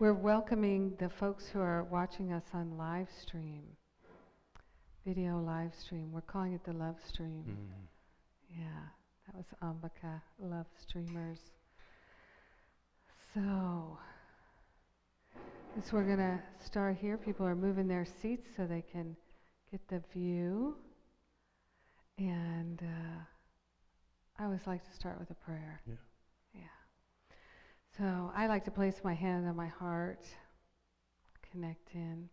We're welcoming the folks who are watching us on live stream, video live stream. We're calling it the love stream. Mm. Yeah, that was Ambika, love streamers. So, this we're going to start here. People are moving their seats so they can get the view. And uh, I always like to start with a prayer. Yeah. So I like to place my hand on my heart, connect in.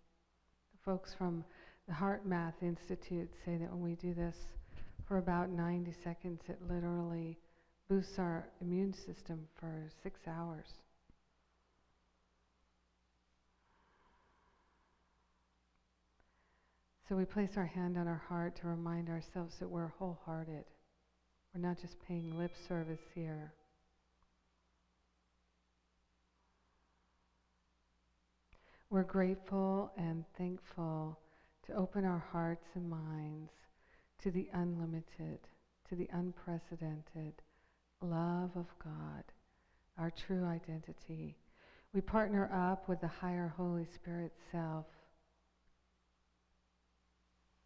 The folks from the HeartMath Institute say that when we do this for about 90 seconds, it literally boosts our immune system for six hours. So we place our hand on our heart to remind ourselves that we're wholehearted. We're not just paying lip service here. We're grateful and thankful to open our hearts and minds to the unlimited, to the unprecedented love of God, our true identity. We partner up with the higher Holy Spirit self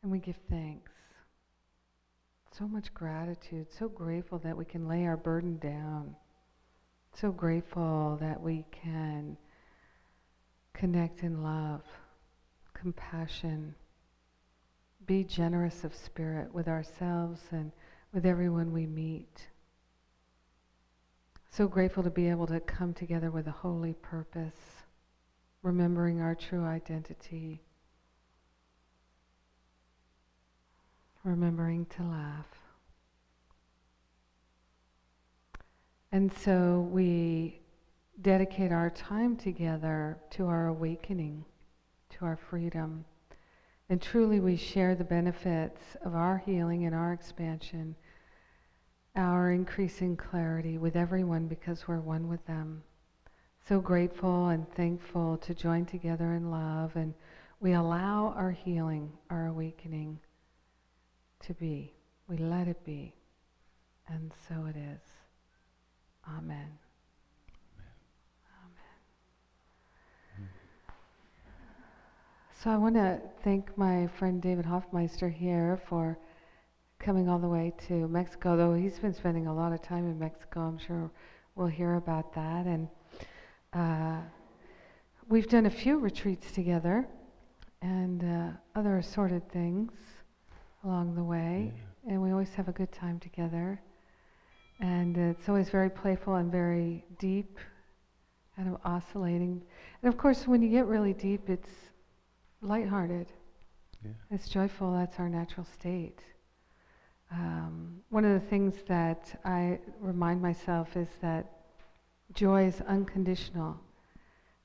and we give thanks. So much gratitude, so grateful that we can lay our burden down. So grateful that we can connect in love, compassion, be generous of spirit with ourselves and with everyone we meet. So grateful to be able to come together with a holy purpose, remembering our true identity, remembering to laugh. And so we dedicate our time together to our awakening, to our freedom. And truly, we share the benefits of our healing and our expansion, our increasing clarity with everyone because we're one with them. So grateful and thankful to join together in love, and we allow our healing, our awakening to be. We let it be. And so it is. Amen. So I want to thank my friend David Hoffmeister here for coming all the way to Mexico, though he's been spending a lot of time in Mexico. I'm sure we'll hear about that. And uh, we've done a few retreats together and uh, other assorted things along the way. Yeah. And we always have a good time together. And uh, it's always very playful and very deep, kind of oscillating. And of course, when you get really deep, it's lighthearted. Yeah. It's joyful. That's our natural state. Um, one of the things that I remind myself is that joy is unconditional.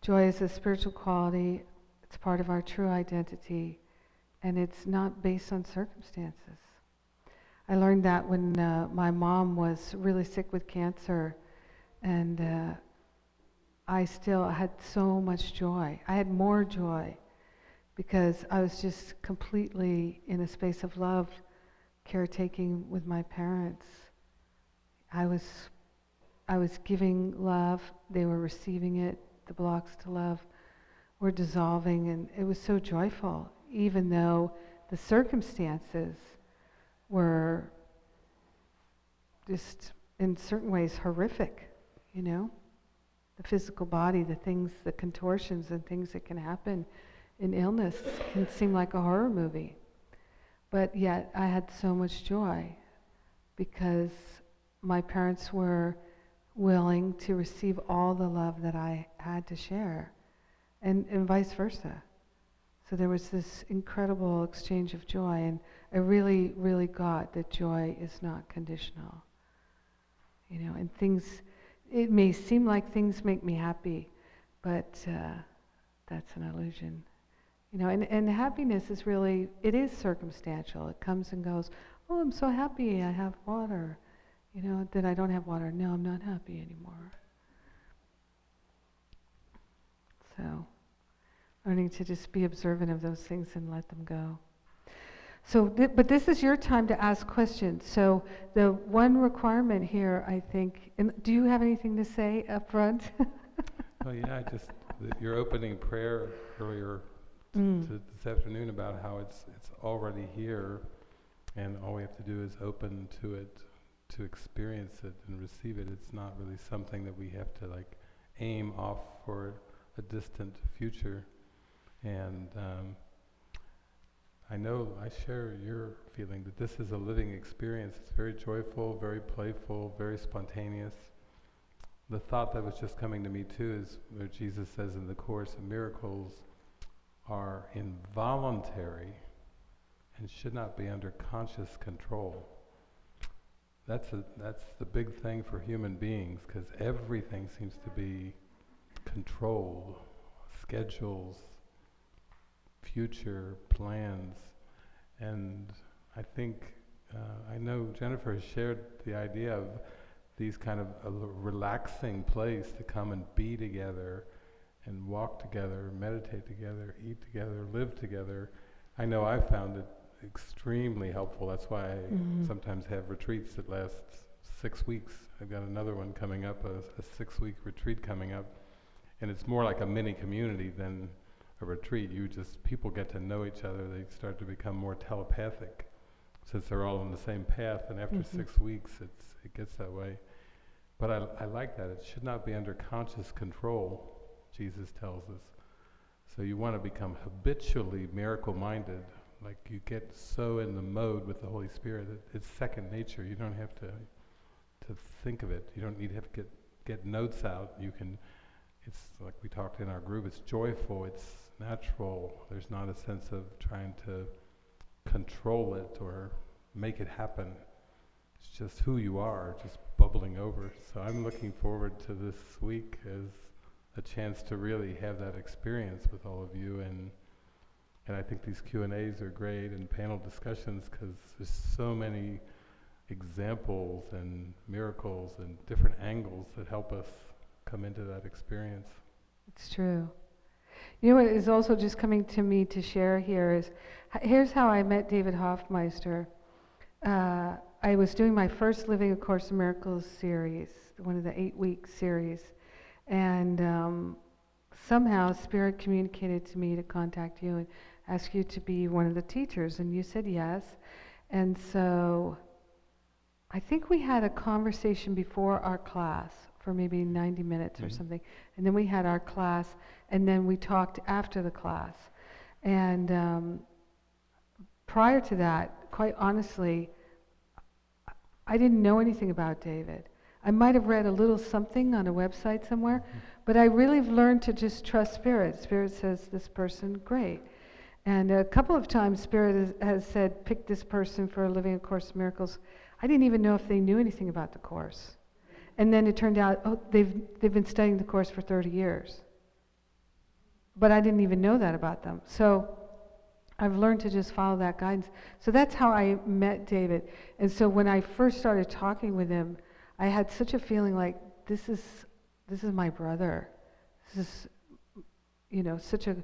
Joy is a spiritual quality. It's part of our true identity, and it's not based on circumstances. I learned that when uh, my mom was really sick with cancer, and uh, I still had so much joy. I had more joy because I was just completely in a space of love, caretaking with my parents. I was, I was giving love, they were receiving it, the blocks to love were dissolving, and it was so joyful, even though the circumstances were just in certain ways horrific, you know? The physical body, the things, the contortions and things that can happen in illness can seem like a horror movie. But yet I had so much joy because my parents were willing to receive all the love that I had to share, and, and vice versa. So there was this incredible exchange of joy, and I really, really got that joy is not conditional. You know, and things, it may seem like things make me happy, but uh, that's an illusion. You know, and, and happiness is really, it is circumstantial. It comes and goes. Oh, I'm so happy I have water. You know, that I don't have water. No, I'm not happy anymore. So, learning to just be observant of those things and let them go. So, th- but this is your time to ask questions. So, the one requirement here, I think, and do you have anything to say up front? Oh yeah, I just your opening prayer earlier Mm. to this afternoon about how it's it's already here, and all we have to do is open to it, to experience it and receive it. It's not really something that we have to like aim off for a distant future. And um, I know I share your feeling that this is a living experience. It's very joyful, very playful, very spontaneous. The thought that was just coming to me too is where Jesus says in the Course in Miracles are involuntary and should not be under conscious control. That's, a, that's the big thing for human beings because everything seems to be controlled, schedules, future plans. And I think, uh, I know Jennifer has shared the idea of these kind of a l- relaxing place to come and be together and walk together, meditate together, eat together, live together. I know I found it extremely helpful. That's why I Mhm. sometimes have retreats that last six weeks. I've got another one coming up, a, a six-week retreat coming up, and it's more like a mini community than a retreat. You just people get to know each other. They start to become more telepathic, since they're all on the same path. And after Mhm. six weeks, it's it gets that way. But I, I like that. It should not be under conscious control. Jesus tells us. So you want to become habitually miracle-minded, like you get so in the mode with the Holy Spirit that it's second nature. You don't have to to think of it. You don't need to have to get get notes out. You can. It's like we talked in our group. It's joyful. It's natural. There's not a sense of trying to control it or make it happen. It's just who you are, just bubbling over. So I'm looking forward to this week as a chance to really have that experience with all of you and and I think these Q and A's are great and panel discussions because there's so many examples and miracles and different angles that help us come into that experience. It's true. You know what is also just coming to me to share here is here's how I met David Hoffmeister. Uh, I was doing my first Living A Course in Miracles series, one of the eight week series, and um, somehow Spirit communicated to me to contact you and ask you to be one of the teachers, and you said yes. And so I think we had a conversation before our class for maybe 90 minutes or Mhm. something. And then we had our class, and then we talked after the class. And um, prior to that, quite honestly, I didn't know anything about David. I might have read a little something on a website somewhere, but I really have learned to just trust Spirit. Spirit says, this person, great. And a couple of times, Spirit has, has said, pick this person for a Living A Course in Miracles. I didn't even know if they knew anything about the Course. And then it turned out, oh, they've, they've been studying the Course for 30 years. But I didn't even know that about them. So I've learned to just follow that guidance. So that's how I met David. And so when I first started talking with him, I had such a feeling like this is this is my brother. This is you know such a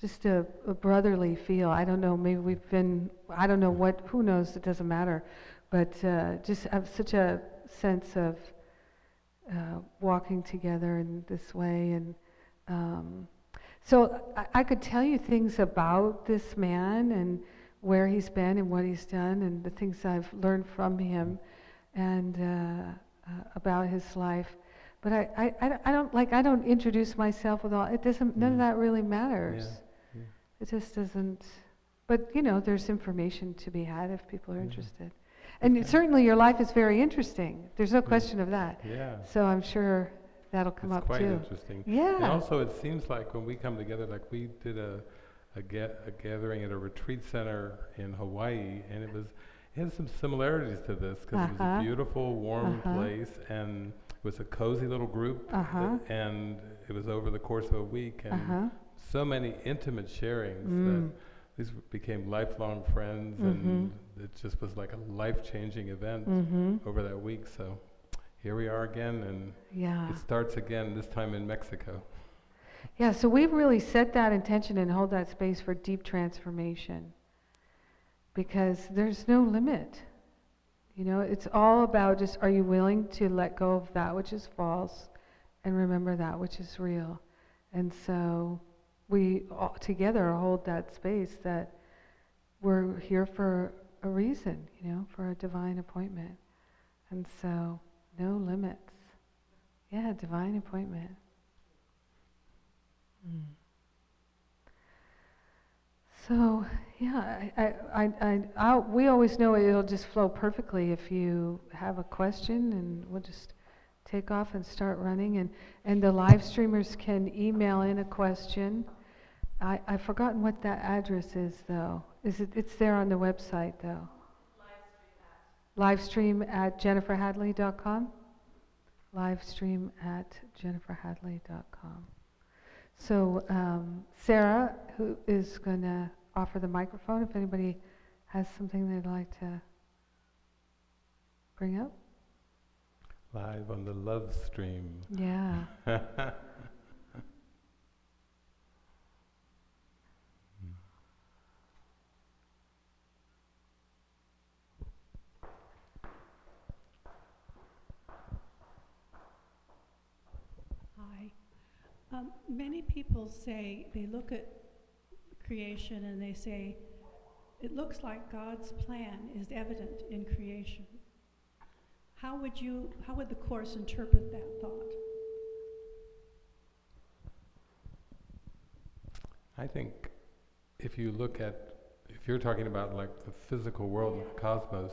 just a, a brotherly feel. I don't know. Maybe we've been. I don't know what. Who knows? It doesn't matter. But uh, just have such a sense of uh, walking together in this way, and um, so I, I could tell you things about this man and where he's been and what he's done and the things I've learned from him and uh, uh, about his life. But I, I, I don't- like I don't introduce myself with all. It doesn't. None of Mm. that really matters. Yeah. It just doesn't. But you know, there's information to be had if people are Yeah. interested. And Okay. certainly, your life is very interesting. There's no question of that. Yeah. So I'm sure that'll come it's up quite too. interesting. Yeah. And also, it seems like when we come together, like we did a a, ga- a gathering at a retreat center in Hawaii, and it was it had some similarities to this because it was Uh-huh. a beautiful, warm Uh-huh. place, and it was a cozy little group, Uh-huh. and it was over the course of a week, and Uh huh. so many intimate sharings Mm. that these became lifelong friends, and it just was like a life-changing event Mm-hmm. over that week. So here we are again, and Yeah. it starts again this time in Mexico. Yeah. So we've really set that intention and hold that space for deep transformation. Because there's no limit. You know, it's all about just are you willing to let go of that which is false and remember that which is real? And so we all together hold that space that we're here for a reason, you know, for a divine appointment. And so, no limits. Yeah, divine appointment. Mm. So, yeah, I, I, I, I, we always know it'll just flow perfectly if you have a question, and we'll just take off and start running. And, and the live streamers can email in a question. I, I've forgotten what that address is, though. Is it, it's there on the website, though. Livestream at jenniferhadley.com. Livestream at jenniferhadley.com. So um, Sarah, who is going to offer the microphone, if anybody has something they'd like to bring up. Live on the love stream. Yeah. Um, many people say, they look at creation and they say, it looks like God's plan is evident in creation. How would you, how would the Course interpret that thought? I think if you look at, if you're talking about like the physical world, the cosmos,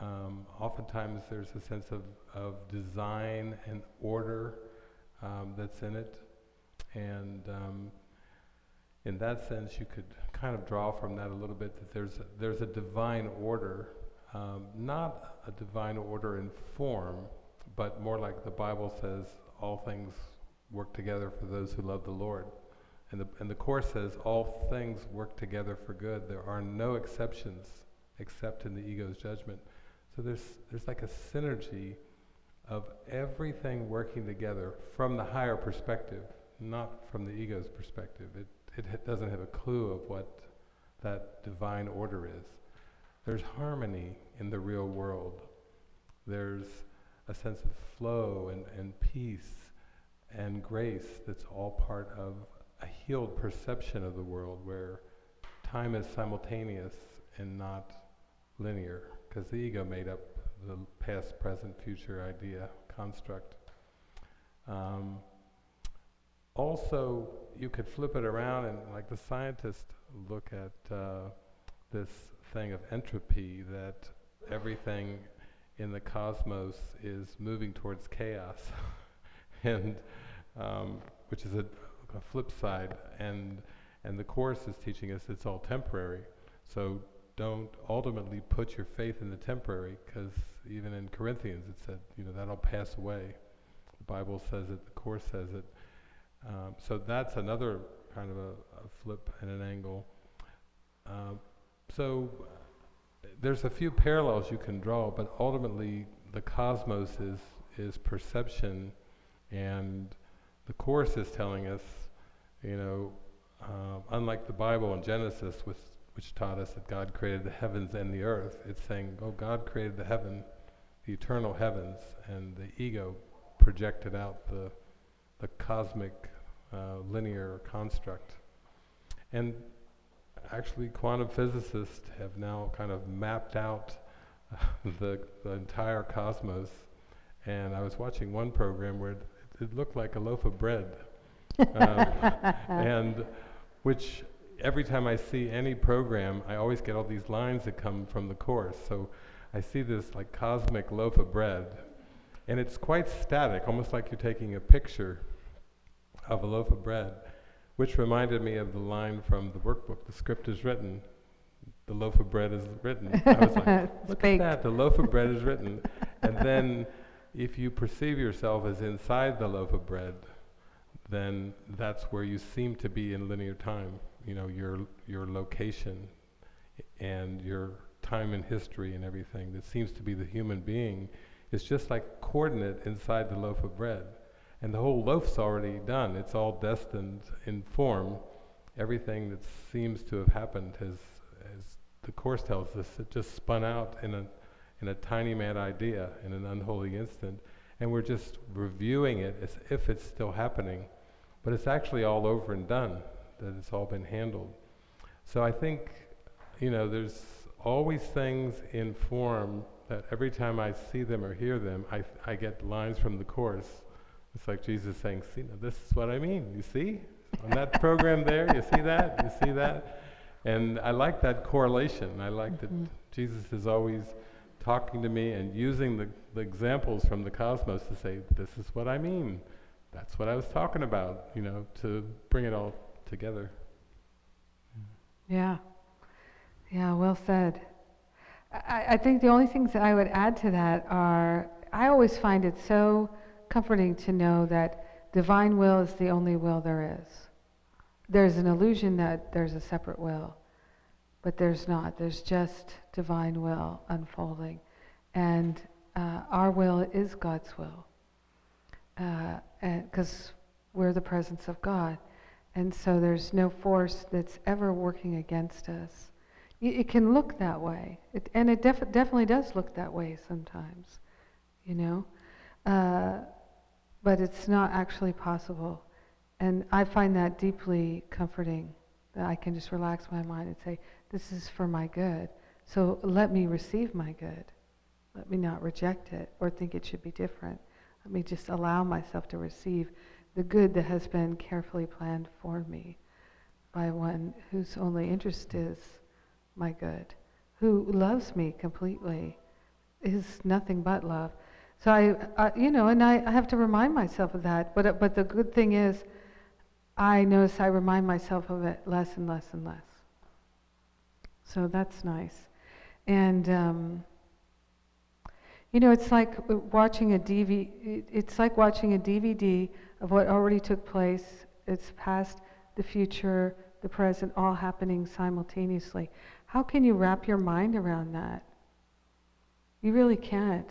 um, oftentimes there's a sense of, of design and order um, that's in it. And um, in that sense, you could kind of draw from that a little bit that there's a, there's a divine order, um, not a divine order in form, but more like the Bible says, all things work together for those who love the Lord. And the, and the Course says, all things work together for good. There are no exceptions except in the ego's judgment. So there's, there's like a synergy of everything working together from the higher perspective not from the ego's perspective. It, it doesn't have a clue of what that divine order is. There's harmony in the real world. There's a sense of flow and, and peace and grace that's all part of a healed perception of the world where time is simultaneous and not linear, because the ego made up the past, present, future idea construct. Um, also, you could flip it around and, like the scientists, look at uh, this thing of entropy that everything in the cosmos is moving towards chaos, and um, which is a, a, flip side. And and the course is teaching us it's all temporary. So don't ultimately put your faith in the temporary, because even in Corinthians it said, you know, that'll pass away. The Bible says it. The course says it. Um, so that's another kind of a, a flip and an angle. Um, so there's a few parallels you can draw, but ultimately the cosmos is is perception, and the course is telling us, you know, uh, unlike the Bible in Genesis, which which taught us that God created the heavens and the earth, it's saying, oh, God created the heaven, the eternal heavens, and the ego projected out the the cosmic uh, linear construct. And actually, quantum physicists have now kind of mapped out uh, the, the entire cosmos. And I was watching one program where it, it looked like a loaf of bread. um, and which every time I see any program, I always get all these lines that come from the course. So I see this like cosmic loaf of bread, and it's quite static, almost like you're taking a picture of a loaf of bread, which reminded me of the line from the workbook, the script is written, the loaf of bread is written. I was like, look at that, the loaf of bread is written. and then if you perceive yourself as inside the loaf of bread, then that's where you seem to be in linear time. You know, your your location and your time in history and everything that seems to be the human being is just like coordinate inside the loaf of bread. And the whole loaf's already done. It's all destined in form. Everything that seems to have happened has, as the Course tells us, it just spun out in a, in a tiny mad idea, in an unholy instant. And we're just reviewing it as if it's still happening. but it's actually all over and done, that it's all been handled. So I think, you know, there's always things in form that every time I see them or hear them, I, I get lines from the Course. It's like Jesus saying, see, this is what I mean, you see? On that program there, you see that? You see that? And I like that correlation. I like that Mhm. Jesus is always talking to me and using the, the examples from the cosmos to say, this is what I mean. That's what I was talking about, you know, to bring it all together. Yeah. Yeah, well said. I, I think the only things that I would add to that are I always find it so comforting to know that divine will is the only will there is. There's an illusion that there's a separate will, but there's not. There's just divine will unfolding. And uh, our will is God's will. Because we're the presence of God. And so there's no force that's ever working against us. Y- It can look that way, it, and it def- definitely does look that way sometimes, you know. Uh, but it's not actually possible. And I find that deeply comforting that I can just relax my mind and say, This is for my good. So let me receive my good. Let me not reject it or think it should be different. Let me just allow myself to receive the good that has been carefully planned for me by one whose only interest is my good, who loves me completely, is nothing but love. So I, I you know, and I, I have to remind myself of that. But but the good thing is, I notice I remind myself of it less and less and less. So that's nice, and. Um, you know, it's like watching a DVD. It's like watching a DVD of what already took place. It's past, the future, the present, all happening simultaneously. How can you wrap your mind around that? You really can't.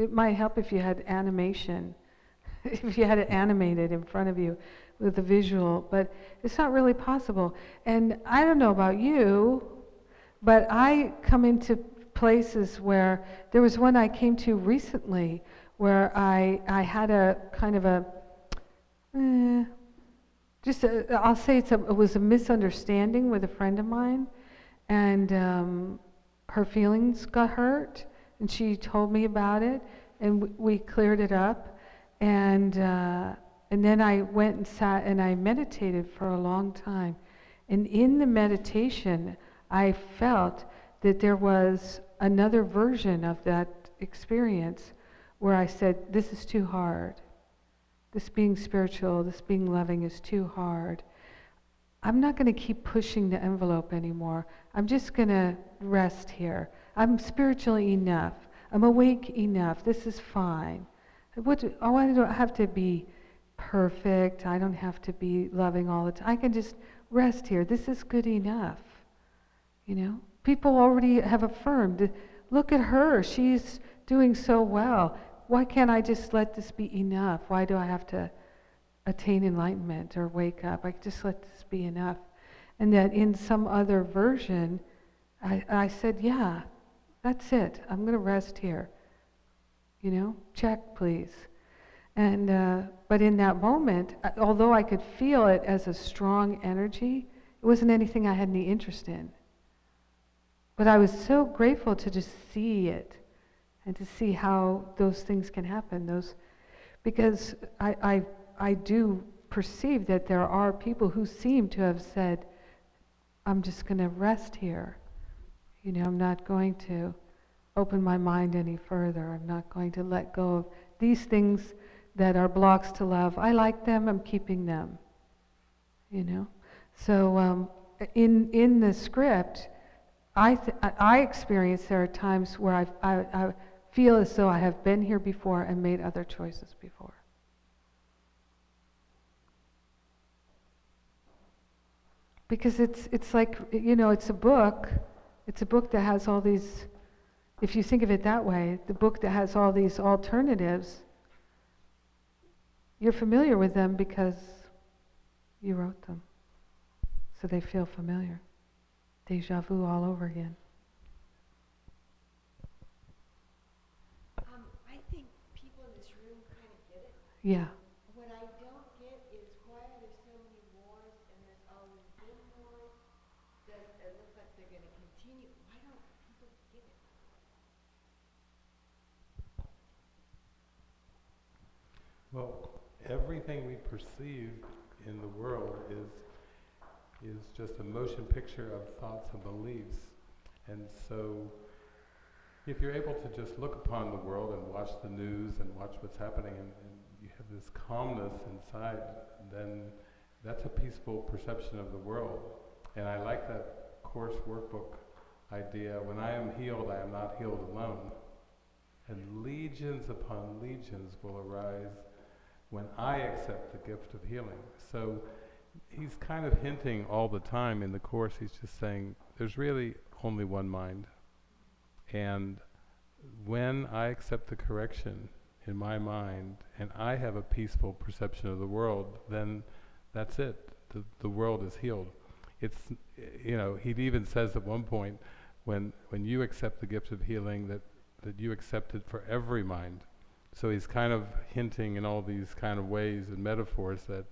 It might help if you had animation, if you had it animated in front of you with a visual, but it's not really possible. And I don't know about you, but I come into places where there was one I came to recently where I, I had a kind of a, eh, just I'll say it's a, it was a misunderstanding with a friend of mine, and um, her feelings got hurt, and she told me about it, and we, cleared it up, and uh, and then I went and sat and I meditated for a long time, and in the meditation I felt that there was another version of that experience where I said, This is too hard. This being spiritual, this being loving is too hard. I'm not going to keep pushing the envelope anymore. I'm just going to rest here. I'm spiritually enough. I'm awake enough. This is fine. What do, oh, I don't have to be perfect. I don't have to be loving all the time. I can just rest here. This is good enough. You know? People already have affirmed, look at her, she's doing so well. Why can't I just let this be enough? Why do I have to attain enlightenment or wake up? I just let this be enough. And that in some other version, I, I said, yeah, that's it. I'm going to rest here. You know, check, please. And uh, but in that moment, uh, although I could feel it as a strong energy, it wasn't anything I had any interest in. But I was so grateful to just see it and to see how those things can happen. Those, because I, I, I do perceive that there are people who seem to have said, I'm just going to rest here. You know, I'm not going to open my mind any further. I'm not going to let go of these things that are blocks to love. I like them, I'm keeping them. You know? So um, in, in the script, I, th- I- experience there are times where I've, I, I feel as though I have been here before and made other choices before. Because it's, it's like, you know, it's a book. It's a book that has all these, if you think of it that way, the book that has all these alternatives, you're familiar with them because you wrote them. So they feel familiar deja vu all over again. Um, I think people in this room kind of get it. Yeah. What I don't get is why are there does, it looks like they're gonna continue, why don't people get it? Well, everything we perceive in the world is is just a motion picture of thoughts and beliefs. And so if you're able to just look upon the world and watch the news and watch what's happening and, and you have this calmness inside, then that's a peaceful perception of the world. And I like that course workbook idea. When I am healed, I am not healed alone. And legions upon legions will arise when I accept the gift of healing. So he's kind of hinting all the time in the course, he's just saying there's really only one mind. And when I accept the correction in my mind and I have a peaceful perception of the world, then that's it. The, the world is healed. It's, you know, he even says at one point, when, when you accept the gift of healing, that, that you accept it for every mind. So he's kind of hinting in all these kind of ways and metaphors that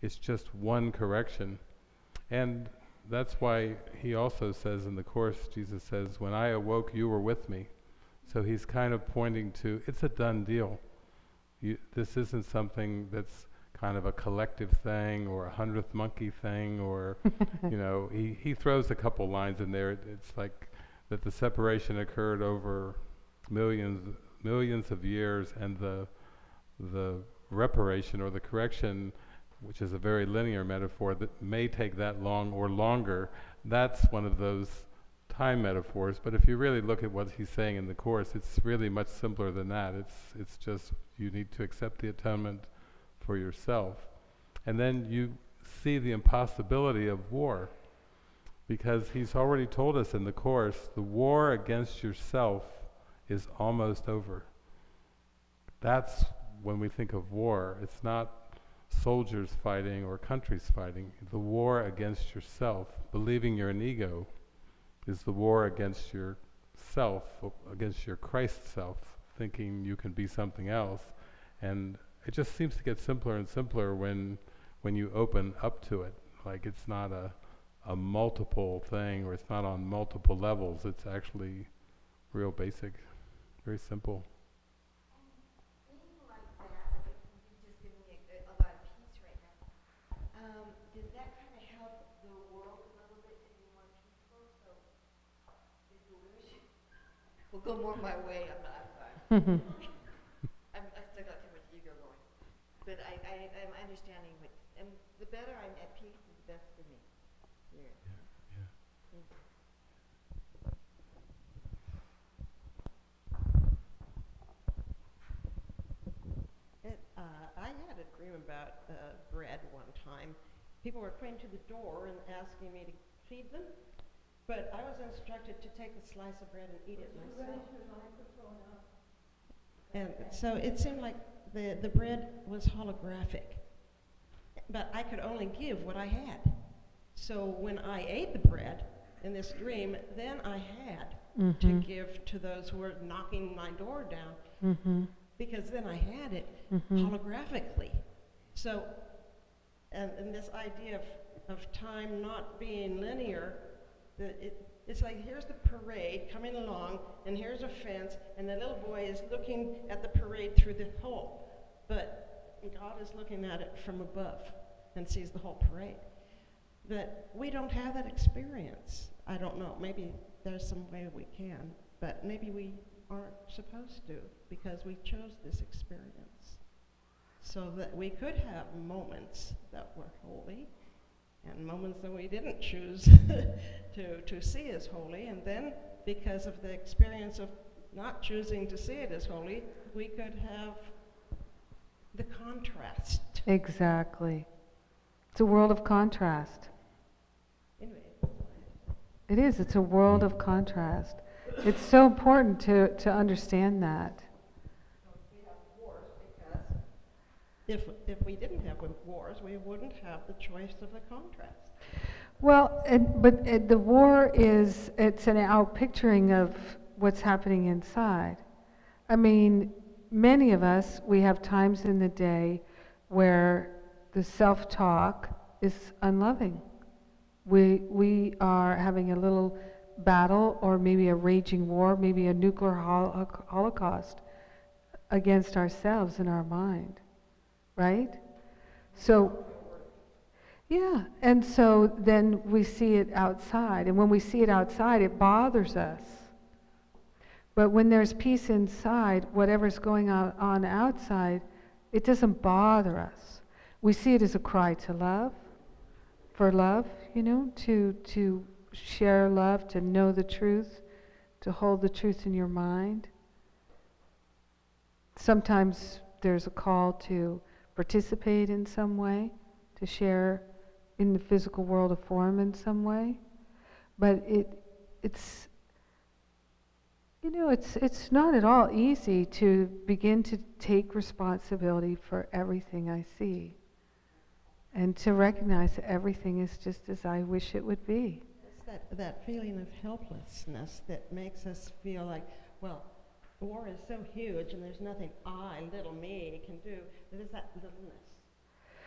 it's just one correction. And that's why he also says in the Course, Jesus says, When I awoke, you were with me. So he's kind of pointing to it's a done deal. You, this isn't something that's kind of a collective thing or a hundredth monkey thing or, you know, he, he throws a couple lines in there. It, it's like that the separation occurred over millions millions of years and the the reparation or the correction which is a very linear metaphor that may take that long or longer, that's one of those time metaphors. But if you really look at what he's saying in the Course, it's really much simpler than that. It's, it's just you need to accept the atonement for yourself. And then you see the impossibility of war. Because he's already told us in the Course, the war against yourself is almost over. That's when we think of war. It's not soldiers fighting or countries fighting. The war against yourself, believing you're an ego, is the war against yourself, against your Christ self, thinking you can be something else. And it just seems to get simpler and simpler when when you open up to it. Like it's not a a multiple thing or it's not on multiple levels. It's actually real basic, very simple. Does that kind of help the world a little bit? Do you want people so the solution will go more my way. I'm not. I'm fine. I'm, I still got too much ego going. But I, I, I'm understanding what, and the better I'm at peace, the best for me. Yeah. Yeah. It, uh, I had a dream about uh, bread one time. People were coming to the door and asking me to feed them, but I was instructed to take a slice of bread and eat it myself. And so it seemed like the, the bread was holographic, but I could only give what I had. So when I ate the bread in this dream, then I had mm-hmm. to give to those who were knocking my door down mm-hmm. because then I had it mm-hmm. holographically. So, and, and this idea of, of time not being linear, the, it, it's like here's the parade coming along, and here's a fence, and the little boy is looking at the parade through the hole. But God is looking at it from above and sees the whole parade. But we don't have that experience. I don't know. Maybe there's some way we can, but maybe we aren't supposed to because we chose this experience. So that we could have moments that were holy and moments that we didn't choose to, to see as holy. And then, because of the experience of not choosing to see it as holy, we could have the contrast. Exactly. It's a world of contrast. Anyway. It is. It's a world of contrast. It's so important to, to understand that. If, if we didn't have wars, we wouldn't have the choice of the contrast. Well, but the war is, it's an outpicturing of what's happening inside. I mean, many of us, we have times in the day where the self talk is unloving. We, we are having a little battle or maybe a raging war, maybe a nuclear hol- holocaust against ourselves in our mind, right? So, yeah, and so then we see it outside. And when we see it outside, it bothers us. But when there's peace inside, whatever's going on, outside, it doesn't bother us. We see it as a cry to love, for love, you know, to, to share love, to know the truth, to hold the truth in your mind. Sometimes there's a call to participate in some way, to share in the physical world of form in some way. But it, it's, you know, it's, it's not at all easy to begin to take responsibility for everything I see and to recognize that everything is just as I wish it would be. It's that, that feeling of helplessness that makes us feel like, well, the war is so huge and there's nothing I, little me, can do. Is that littleness,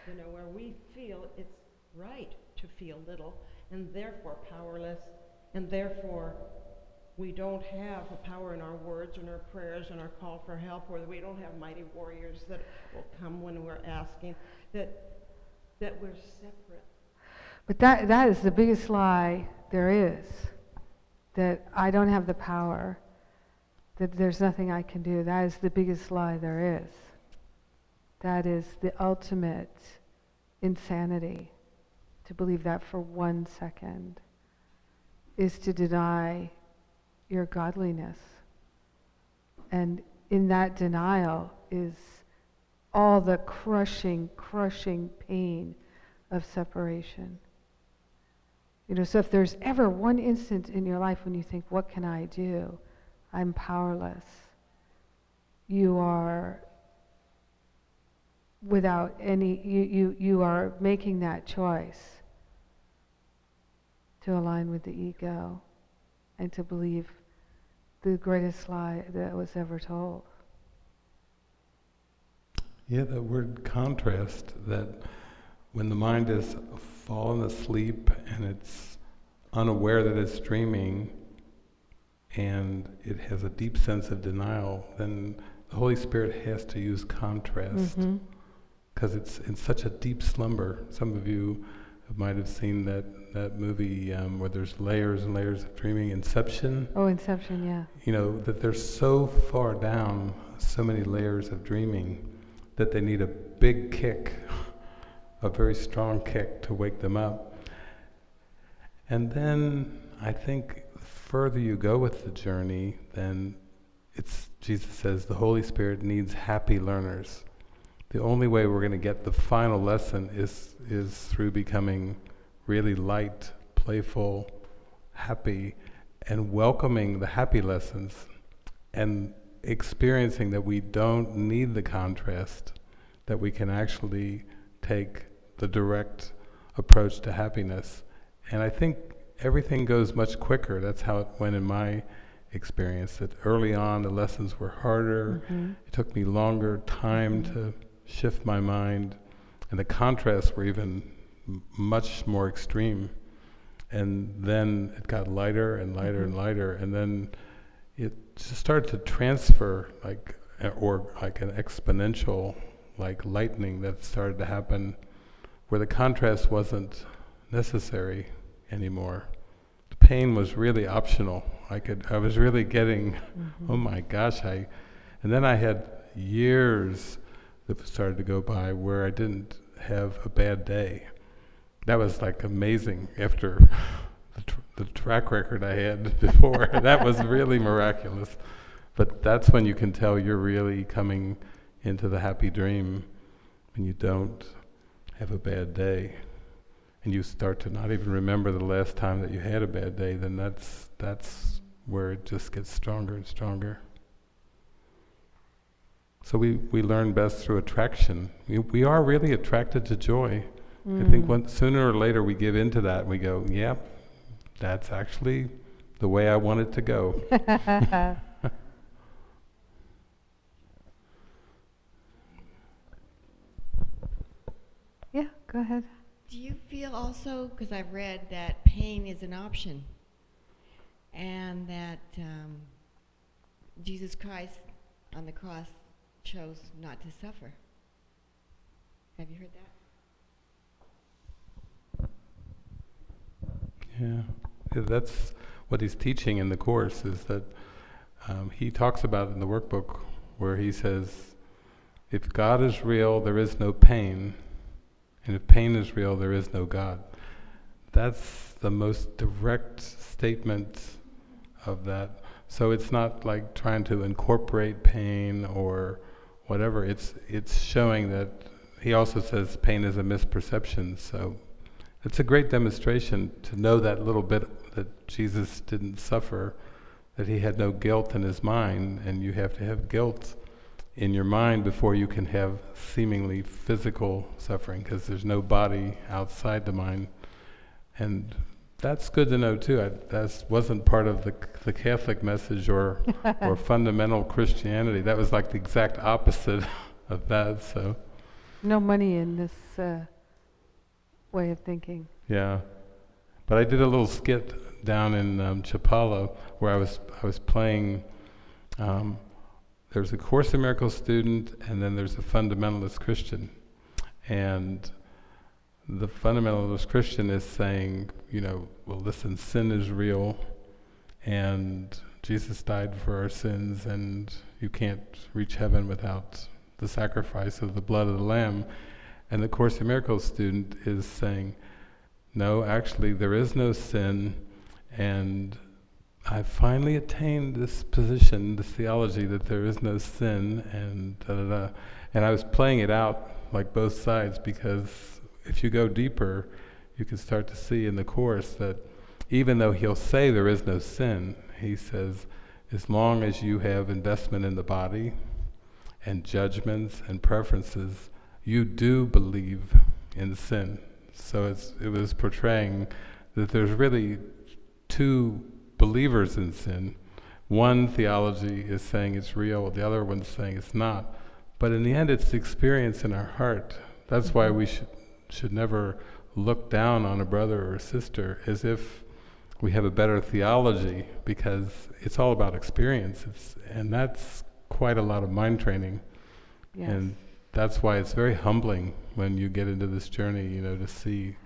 you know, where we feel it's right to feel little and therefore powerless and therefore we don't have a power in our words and our prayers and our call for help or we don't have mighty warriors that will come when we're asking that that we're separate But that, that is the biggest lie there is that I don't have the power, that there's nothing I can do. That is the biggest lie there is. That is the ultimate insanity to believe that for one second is to deny your godliness. And in that denial is all the crushing, crushing pain of separation. You know, so if there's ever one instant in your life when you think, what can I do? I'm powerless. You are without any, you, you, you are making that choice to align with the ego and to believe the greatest lie that was ever told. Yeah, that word contrast, that when the mind is fallen asleep and it's unaware that it's dreaming and it has a deep sense of denial, then the Holy Spirit has to use contrast because Mhm. it's in such a deep slumber. Some of you might have seen that, that movie um, where there's layers and layers of dreaming, Inception. Oh, Inception, yeah. You know, that they're so far down, so many layers of dreaming, that they need a big kick, a very strong kick to wake them up. And then I think further you go with the journey, then it's, Jesus says, the Holy Spirit needs happy learners. The only way we're going to get the final lesson is, is through becoming really light, playful, happy, and welcoming the happy lessons and experiencing that we don't need the contrast, that we can actually take the direct approach to happiness. And I think everything goes much quicker. That's how it went in my experience, that early on the lessons were harder, Mhm. it took me longer time to shift my mind, and the contrasts were even m- much more extreme. And then it got lighter and lighter and lighter, and then it just started to transfer, like, uh, or like an exponential, like lightning that started to happen, where the contrast wasn't necessary anymore. The pain was really optional. I could, I was really getting Mhm. oh my gosh, I, and then I had years that started to go by where I didn't have a bad day. That was like amazing after the, tr- the track record I had before. that was really miraculous. But that's when you can tell you're really coming into the happy dream when you don't have a bad day. And you start to not even remember the last time that you had a bad day, then that's, that's where it just gets stronger and stronger. So we, we learn best through attraction. We, we are really attracted to joy. I think Mm. one, sooner or later we give into that and we go, yep, that's actually the way I want it to go. yeah, go ahead. Do you feel also, because I've read that pain is an option, and that um, Jesus Christ on the cross chose not to suffer? Have you heard that? Yeah, that's what he's teaching in the course. Is that um, he talks about in the workbook where he says, "If God is real, there is no pain, and if pain is real, there is no God." That's the most direct statement of that. So it's not like trying to incorporate pain or whatever. It's it's showing that he also says pain is a misperception. So it's a great demonstration to know that little bit that Jesus didn't suffer, that he had no guilt in his mind, and you have to have guilt in your mind before you can have seemingly physical suffering, because there's no body outside the mind. And that's good to know too. That wasn't part of the, the Catholic message or, or fundamental Christianity. That was like the exact opposite of that. So. No money in this uh, way of thinking. Yeah, but I did a little skit down in um, Chapala where I was I was playing. Um, there's a Course in Miracles student, and then there's a fundamentalist Christian, and the fundamentalist Christian is saying, you know, well, listen, sin is real, and Jesus died for our sins, and you can't reach heaven without the sacrifice of the blood of the Lamb. And the Course in Miracles student is saying, no, actually, there is no sin, and I finally attained this position, this theology that there is no sin, and da da da. And I was playing it out like both sides because if you go deeper, you can start to see in the Course that even though he'll say there is no sin, he says, as long as you have investment in the body and judgments and preferences, you do believe in sin. So it was portraying that there's really two believers in sin. One theology is saying it's real, the other one's saying it's not. But in the end, it's the experience in our heart. That's why we should, should never look down on a brother or a sister as if we have a better theology, because it's all about experience. It's, and that's quite a lot of mind training. Yes. And that's why it's very humbling when you get into this journey, you know, to see.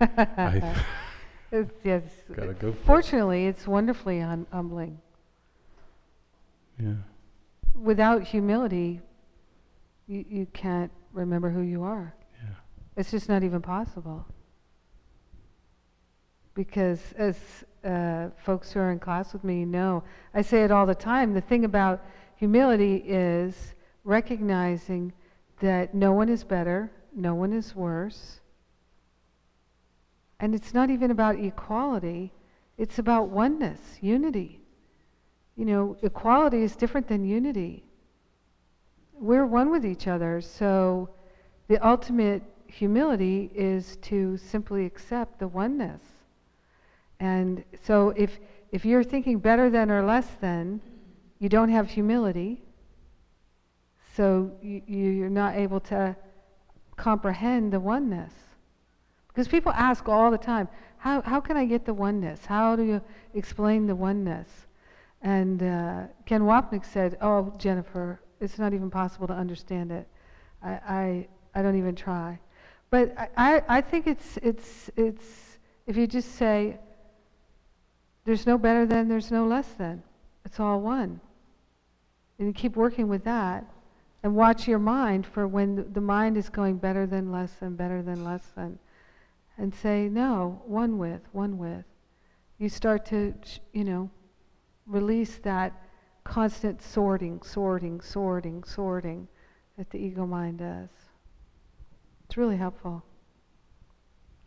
It's, yes. gotta go for it. Fortunately, it's wonderfully hum- humbling. Yeah. Without humility, you, you can't remember who you are. Yeah. It's just not even possible. Because as uh, folks who are in class with me know, I say it all the time. The thing about humility is recognizing that no one is better, no one is worse. And it's not even about equality, it's about oneness, unity. You know, equality is different than unity. We're one with each other, so the ultimate humility is to simply accept the oneness. And so if, if you're thinking better than or less than, you don't have humility. So you, you're not able to comprehend the oneness. Because people ask all the time, how, how can I get the oneness? How do you explain the oneness? And uh, Ken Wapnick said, oh, Jennifer, it's not even possible to understand it. I, I, I don't even try. But I, I, think it's, it's, it's, if you just say, there's no better than, there's no less than. It's all one. And you keep working with that and watch your mind for when the, the mind is going better than less than, better than less than. And say, no, one with, one with. You start to, sh- you know, release that constant sorting, sorting, sorting, sorting that the ego mind does. It's really helpful.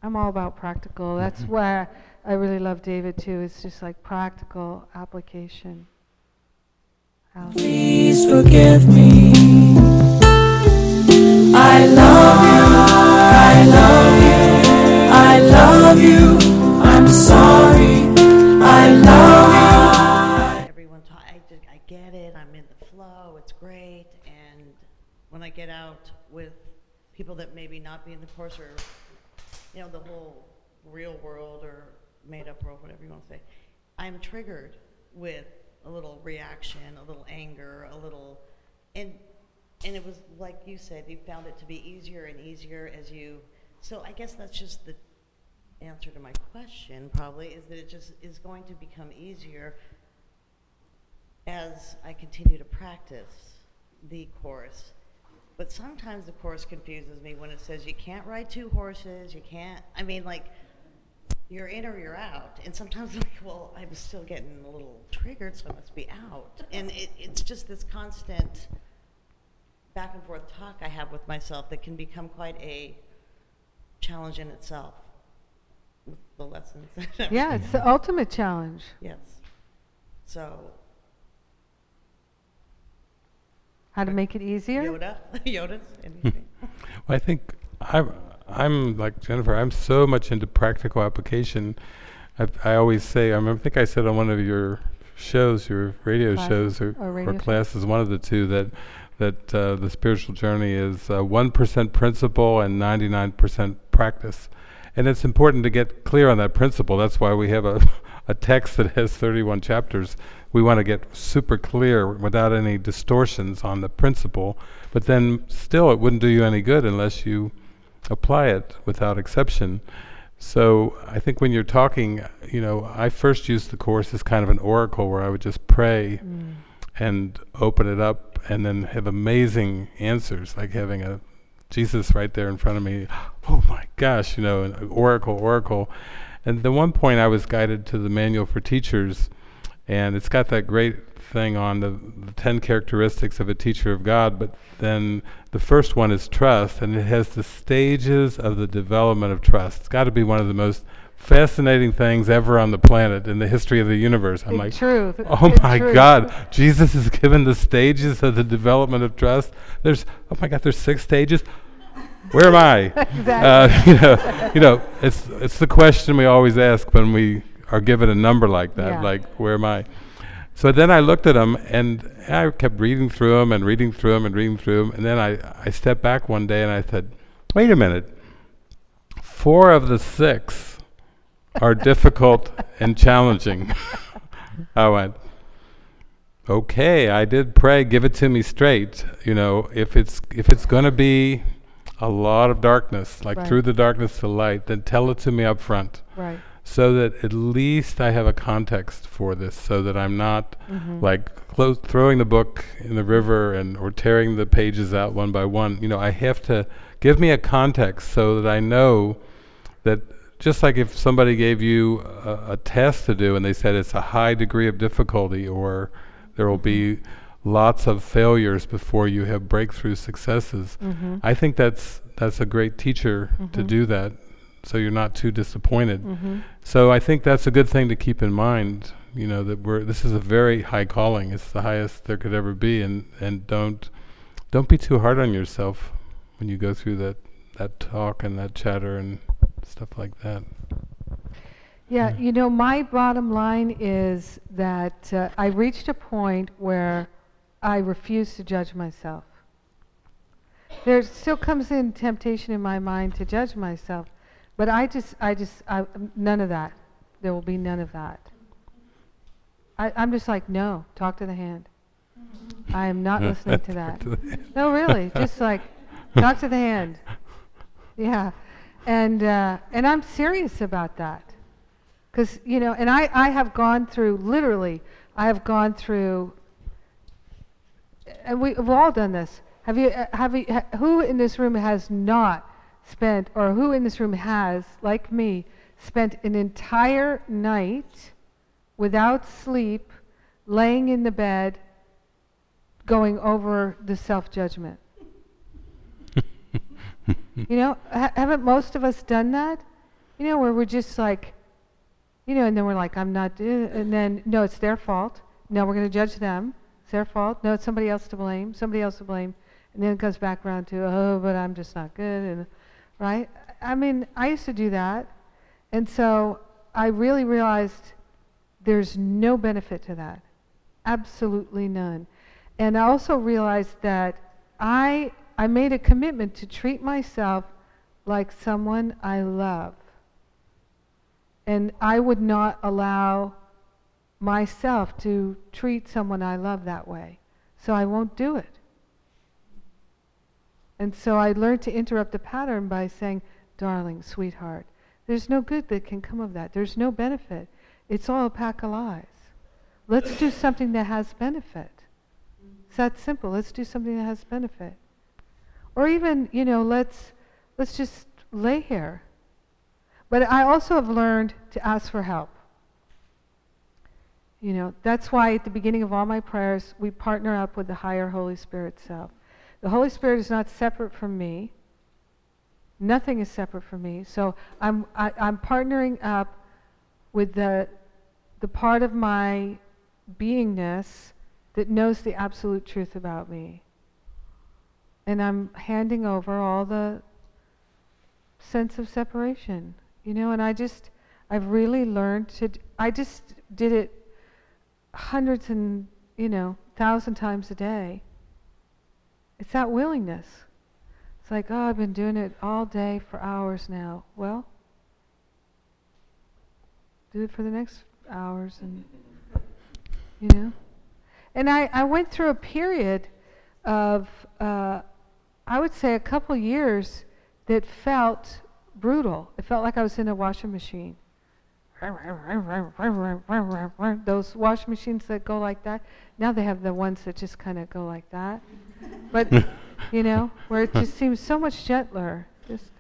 I'm all about practical. That's why I really love David too. It's just like practical application. Please forgive me. Get out with people that maybe not be in the course or you know, the whole real world or made up world, whatever you want to say, I'm triggered with a little reaction, a little anger, a little, and and it was like you said, you found it to be easier and easier as you. So I guess that's just the answer to my question. Probably is that it just is going to become easier as I continue to practice the course. But sometimes the course confuses me when it says you can't ride two horses, you can't. I mean, like you're in or you're out. And sometimes I'm like, well, I'm still getting a little triggered, so I must be out. And it, it's just this constant back and forth talk I have with myself that can become quite a challenge in itself with the lessons. Yeah, it's the ultimate challenge. Yes. So, How to make it easier? Yoda, Yoda's anything. I think I'm, I'm like Jennifer. I'm so much into practical application. I, I always say. I remember. I think I said on one of your shows, your radio Classes shows or, or radio or shows? classes, one of the two, that that uh, the spiritual journey is uh, one principle and ninety nine percent practice. And it's important to get clear on that principle. That's why we have a, a text that has 31 chapters. We want to get super clear without any distortions on the principle, but then still it wouldn't do you any good unless you apply it without exception. So I think when you're talking, you know, I first used the course as kind of an oracle where I would just pray Mm. and open it up and then have amazing answers, like having a Jesus right there in front of me. Oh my gosh, you know, an oracle, oracle. And the one point I was guided to the manual for teachers, and it's got that great thing on the, the 10 characteristics of a teacher of God, but then the first one is trust, and it has the stages of the development of trust. It's got to be one of the most fascinating things ever on the planet in the history of the universe. I'm like, truth. Oh my truth. God! Jesus is given the stages of the development of trust. There's oh my God! There's six stages. Where am I? Exactly. Uh, you know, you know, it's it's the question we always ask when we are given a number like that. Yeah. Like, where am I? So then I looked at them and I kept reading through them and reading through them and reading through them. And then I I stepped back one day and I said, wait a minute. Four of the six are difficult and challenging. I went, okay, I did pray, give it to me straight. You know, if it's if it's going to be a lot of darkness, like Right. through the darkness to light, then tell it to me up front, Right. so that at least I have a context for this, so that I'm not Mhm. like clo- throwing the book in the river and or tearing the pages out one by one. You know, I have to give me a context so that I know that just like if somebody gave you a, a test to do and they said it's a high degree of difficulty or there will be lots of failures before you have breakthrough successes. Mhm. I think that's that's a great teacher to Mhm. do that so you're not too disappointed. Mhm. So I think that's a good thing to keep in mind. You know that we're this is a very high calling. It's the highest there could ever be, and and don't don't be too hard on yourself when you go through that that talk and that chatter and stuff like that. Yeah, you know, my bottom line is that uh, I reached a point where I refuse to judge myself. There still comes in temptation in my mind to judge myself, but I just, I just, I, none of that. There will be none of that. I, I'm just like, no, talk to the hand. I am not listening to that. No, really, just like talk to the hand. Yeah, and uh, and I'm serious about that, because you know, and I I have gone through literally, I have gone through, and we, we've all done this. Have you uh, have you ha, who in this room has not spent, or who in this room has, like me, spent an entire night without sleep, laying in the bed, going over the self judgment? You know, ha- haven't most of us done that? You know, where we're just like, you know, and then we're like, I'm not, and then, no, it's their fault. No, we're going to judge them. Their fault. No, it's somebody else to blame. Somebody else to blame. And then it goes back around to, oh, but I'm just not good. And, right? I mean, I used to do that. And so I really realized there's no benefit to that. Absolutely none. And I also realized that I, I made a commitment to treat myself like someone I love. And I would not allow myself to treat someone I love that way. So I won't do it. And so I learned to interrupt the pattern by saying, darling, sweetheart, there's no good that can come of that. There's no benefit. It's all a pack of lies. Let's do something that has benefit. It's that simple. Let's do something that has benefit. Or even, you know, let's let's just lay here. But I also have learned to ask for help. You know, that's why at the beginning of all my prayers, we partner up with the higher Holy Spirit self. The Holy Spirit is not separate from me. Nothing is separate from me. So I'm, I, am i am partnering up with the, the part of my beingness that knows the absolute truth about me. And I'm handing over all the sense of separation, you know, and I just, I've really learned to, I just did it hundreds and, you know, thousand times a day. It's that willingness. It's like, oh, I've been doing it all day for hours now. Well, do it for the next hours and, you know. And I, I went through a period of, uh, I would say, a couple years that felt brutal. It felt like I was in a washing machine. Those wash machines that go like that. Now they have the ones that just kind of go like that. But, you know, where it just seems so much gentler. Just,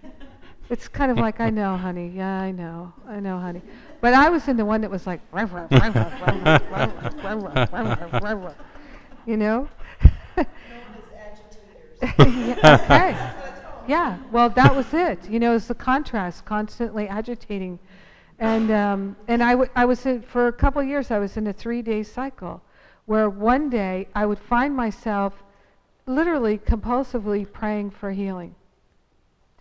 it's kind of like, I know, honey. Yeah, I know. I know, honey. But I was in the one that was like, you know? yeah, okay. Yeah, well, that was it. You know, it's the contrast, constantly agitating. And, um, and I, I was in, for a couple of years, I was in a three day cycle where one day I would find myself literally compulsively praying for healing.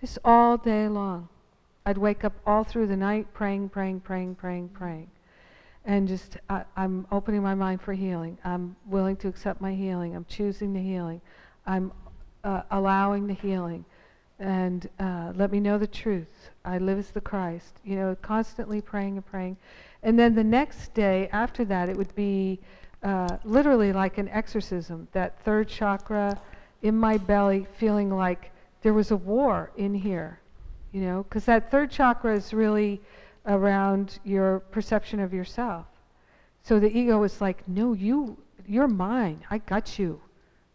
Just all day long. I'd wake up all through the night praying, praying, praying, praying, praying. And just, I, I'm opening my mind for healing. I'm willing to accept my healing. I'm choosing the healing. I'm uh, allowing the healing. And uh, let me know the truth. I live as the Christ. You know, constantly praying and praying. And then the next day after that, it would be uh, literally like an exorcism. That third chakra in my belly, feeling like there was a war in here you know, because that third chakra is really around your perception of yourself. So the ego is like, no, you, you're mine. I got you.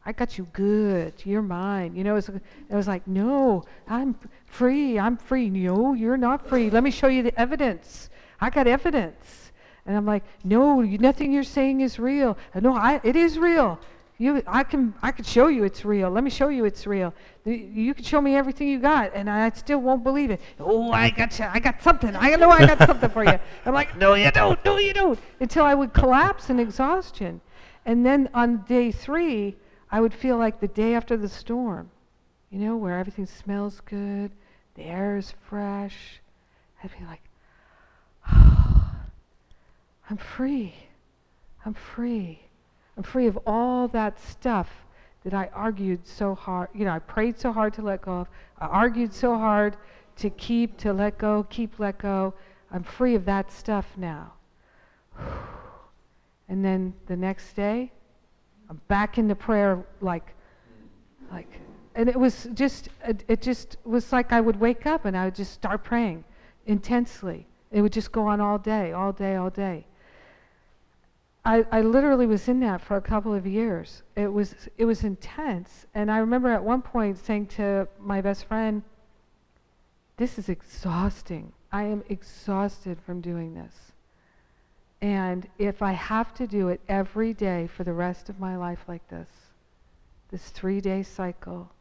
I got you good. You're mine. You know, it was, it was like, no, I'm free. I'm free. No, you're not free. Let me show you the evidence. I got evidence. And I'm like, no, nothing you're saying is real. Uh, no, I, it is real. You, I can, I can show you it's real. Let me show you it's real. You can show me everything you got, and I still won't believe it. Oh, I got you. I got something. I know I got something for you. I'm like, no, you don't. No, you don't. Until I would collapse in exhaustion, and then on day three, I would feel like the day after the storm. You know, where everything smells good, the air is fresh. I'd be like, oh, I'm free. I'm free. I'm free of all that stuff that I argued so hard. You know, I prayed so hard to let go of. I argued so hard to keep, to let go, keep, let go. I'm free of that stuff now. And then the next day, I'm back into prayer like, like, and it was just, it, just was like I would wake up and I would just start praying intensely. It would just go on all day, all day, all day. I, I literally was in that for a couple of years. It was it was intense, and I remember at one point saying to my best friend, "This is exhausting. I am exhausted from doing this. And if I have to do it every day for the rest of my life like this, this three-day cycle,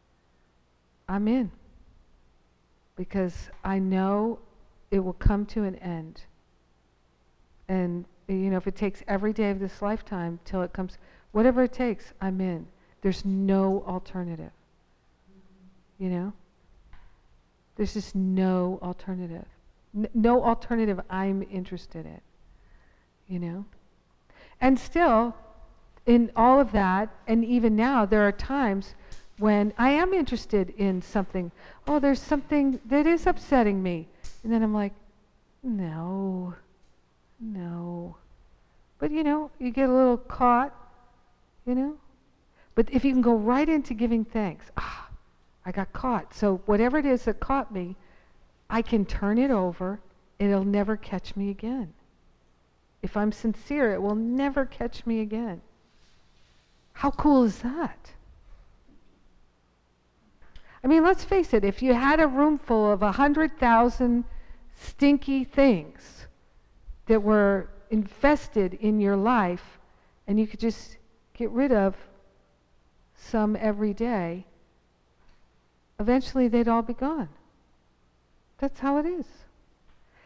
I'm in. Because I know it will come to an end. And you know, if it takes every day of this lifetime till it comes, whatever it takes, I'm in. There's no alternative. You know? There's just no alternative. N- no alternative I'm interested in. You know? And still, in all of that, and even now, there are times when I am interested in something. Oh, there's something that is upsetting me. And then I'm like, no, no. But you know, you get a little caught, you know? But if you can go right into giving thanks, ah, I got caught. So whatever it is that caught me, I can turn it over. It'll never catch me again. If I'm sincere, it will never catch me again. How cool is that? I mean, let's face it, if you had a room full of a 100,000 stinky things that were infested in your life, and you could just get rid of some every day, eventually they'd all be gone. That's how it is.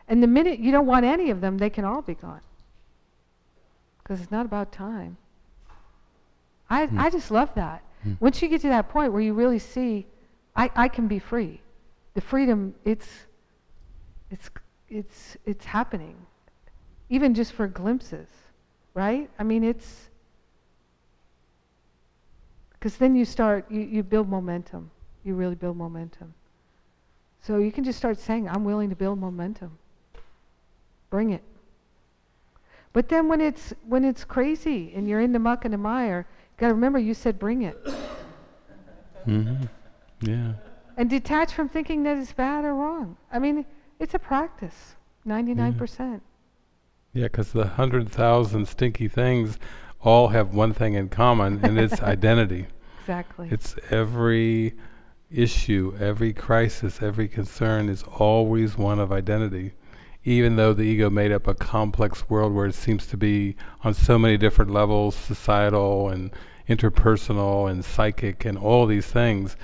And the minute you don't want any of them, they can all be gone. Because it's not about time. I, Hmm. I just love that. Hmm. Once you get to that point where you really see, I, I can be free. The freedom, it's, it's, it's, it's happening. Even just for glimpses, right? I mean, it's, because then you start, you, you build momentum. You really build momentum. So you can just start saying, I'm willing to build momentum. Bring it. But then when it's when it's crazy and you're in the muck and the mire, you gotta remember you said bring it. mm-hmm. Yeah. And detach from thinking that it's bad or wrong. I mean, it's a practice. Ninety-nine percent. Yeah, because the hundred thousand stinky things all have one thing in common, and it's identity. Exactly. It's every issue, every crisis, every concern is always one of identity. Even though the ego made up a complex world where it seems to be on so many different levels, societal and interpersonal and psychic and all these things,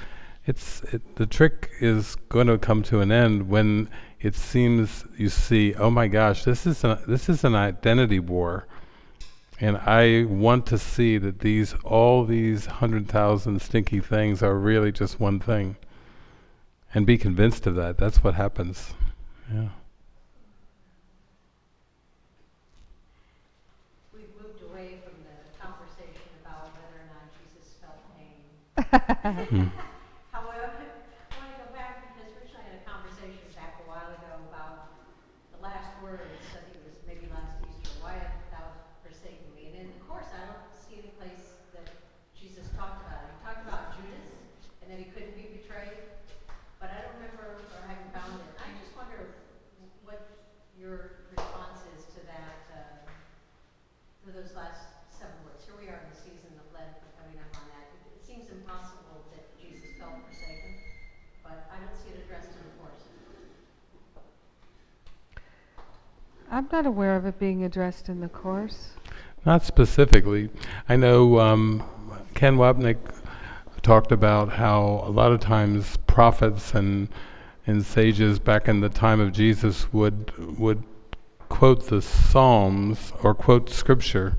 it's it, the trick is going to come to an end when it seems you see, oh my gosh, this is a, this is an identity war. And I want to see that these all these hundred thousand stinky things are really just one thing. And be convinced of that. That's what happens. Yeah. We've moved away from the conversation about whether or not Jesus felt pain. Mm. However, I want to go back because Rich and I had a conversation back a while ago about the last words, I think it was maybe last Easter, why hast thou forsaken me? And in the course, I don't see any place that Jesus talked about it. He talked about Judas and that he couldn't be betrayed, but I don't remember or haven't found it. I just wonder what your response is to that, uh, for those last seven words. Here we are in the season of Lent, we're coming up on that. It, it seems impossible that Jesus felt forsaken, but I don't see it addressed in the course. I'm not aware of it being addressed in the course. Not specifically. I know um, Ken Wapnick talked about how a lot of times prophets and and sages back in the time of Jesus would would quote the Psalms or quote scripture.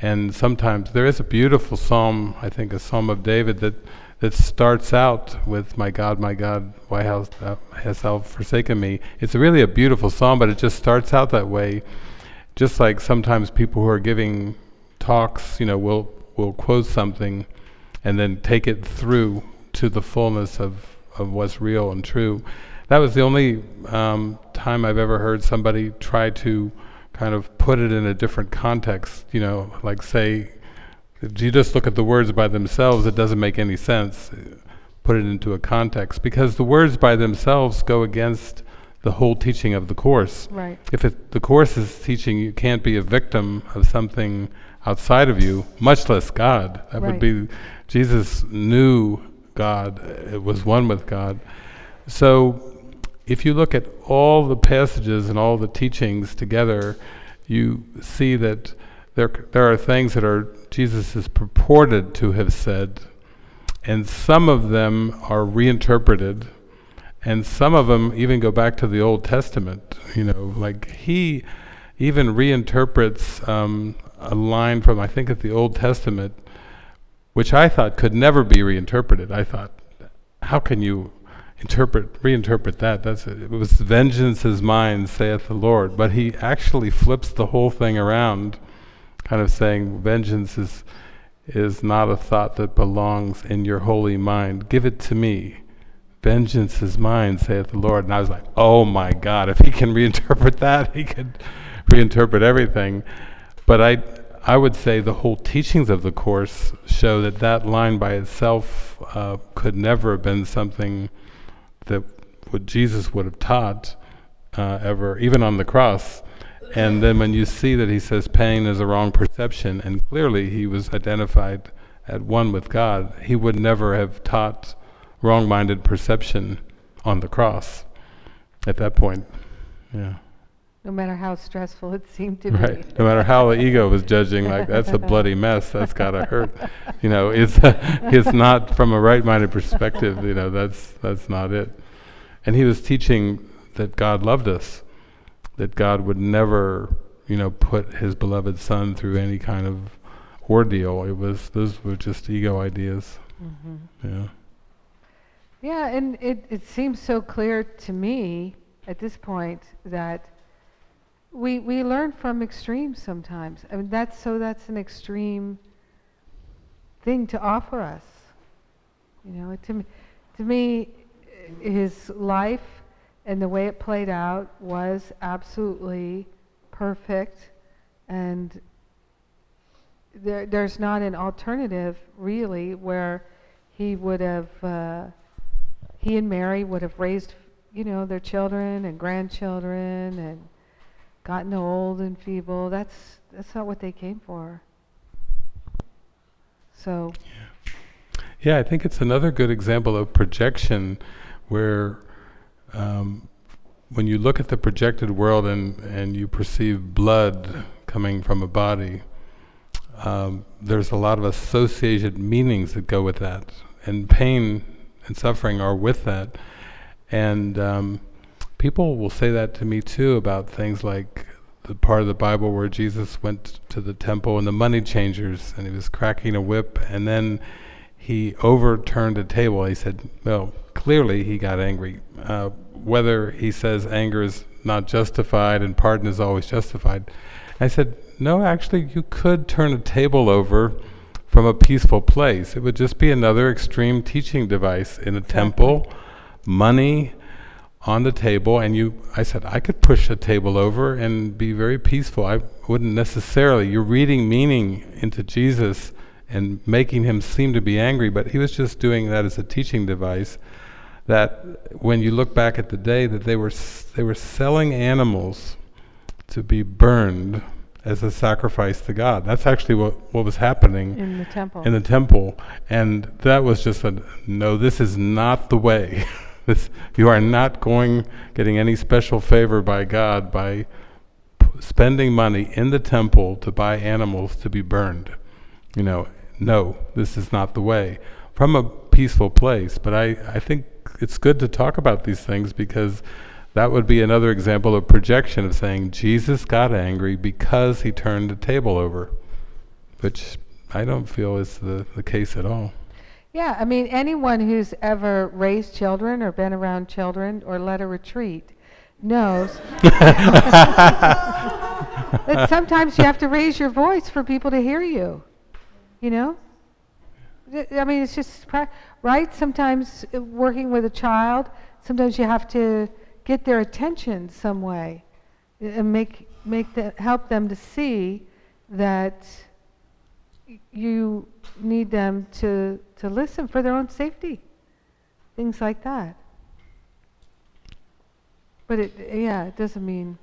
And sometimes there is a beautiful psalm, I think a psalm of David that that starts out with "My God, my God, why hast thou, hast forsaken me?" It's really a beautiful song, but it just starts out that way. Just like sometimes people who are giving talks, you know, will will quote something and then take it through to the fullness of of what's real and true. That was the only um, time I've ever heard somebody try to kind of put it in a different context. You know, like say, if you just look at the words by themselves, it doesn't make any sense. Put it into a context because the words by themselves go against the whole teaching of the course. Right. If it, the course is teaching you can't be a victim of something outside of you, much less God. That would be Jesus knew God, it was one with God. So if you look at all the passages and all the teachings together, you see that there there are things that are Jesus is purported to have said, and some of them are reinterpreted, and some of them even go back to the Old Testament. You know, like he even reinterprets um, a line from I think of the Old Testament, which I thought could never be reinterpreted. I thought, how can you interpret reinterpret that? That's it. it was vengeance is mine, saith the Lord. But he actually flips the whole thing around, kind of saying vengeance is is not a thought that belongs in your holy mind. Give it to me. Vengeance is mine, saith the Lord. And I was like, oh my God, if he can reinterpret that, he could reinterpret everything. But I, I would say the whole teachings of the Course show that that line by itself uh, could never have been something that what Jesus would have taught uh, ever, even on the cross. And then when you see that he says pain is a wrong perception, and clearly he was identified at one with God, he would never have taught wrong-minded perception on the cross at that point. Yeah. No matter how stressful it seemed to be. Right. No matter how the ego was judging, like that's a bloody mess. That's gotta hurt. You know, it's it's not from a right-minded perspective. You know, that's that's not it. And he was teaching that God loved us, that God would never, you know, put His beloved Son through any kind of ordeal. It was those were just ego ideas. Mm-hmm. Yeah. Yeah, and it, it seems so clear to me at this point that we we learn from extremes sometimes. I mean that's so that's an extreme thing to offer us. You know, to me, to me his life and the way it played out was absolutely perfect and there, there's not an alternative really where he would have uh, he and Mary would have raised, you know, their children and grandchildren and gotten old and feeble. That's that's not what they came for. So. Yeah, I think it's another good example of projection, where um, when you look at the projected world and and you perceive blood coming from a body, um, there's a lot of associated meanings that go with that, and pain and suffering are with that. And um, people will say that to me too about things like the part of the Bible where Jesus went to the temple and the money changers and he was cracking a whip and then he overturned a table. He said, well, clearly he got angry. Uh, whether he says anger is not justified and pardon is always justified. I said, no, actually you could turn a table over from a peaceful place. It would just be another extreme teaching device in a temple, money on the table, and you, I said, I could push a table over and be very peaceful. I wouldn't necessarily, you're reading meaning into Jesus and making him seem to be angry, but he was just doing that as a teaching device that when you look back at the day that they were they were selling animals to be burned as a sacrifice to God. That's actually what, what was happening in the temple. In the temple, and that was just a no. This is not the way. this you are not going getting any special favor by God by p- spending money in the temple to buy animals to be burned. You know, no, this is not the way. From a peaceful place, but I I think it's good to talk about these things because that would be another example of projection of saying Jesus got angry because he turned the table over, which I don't feel is the, the case at all. Yeah, I mean, anyone who's ever raised children or been around children or led a retreat knows that sometimes you have to raise your voice for people to hear you. You know? I mean, it's just, right? Sometimes uh, working with a child, sometimes you have to get their attention some way and make make the, help them to see that you need them to to listen for their own safety things like that but it yeah it doesn't mean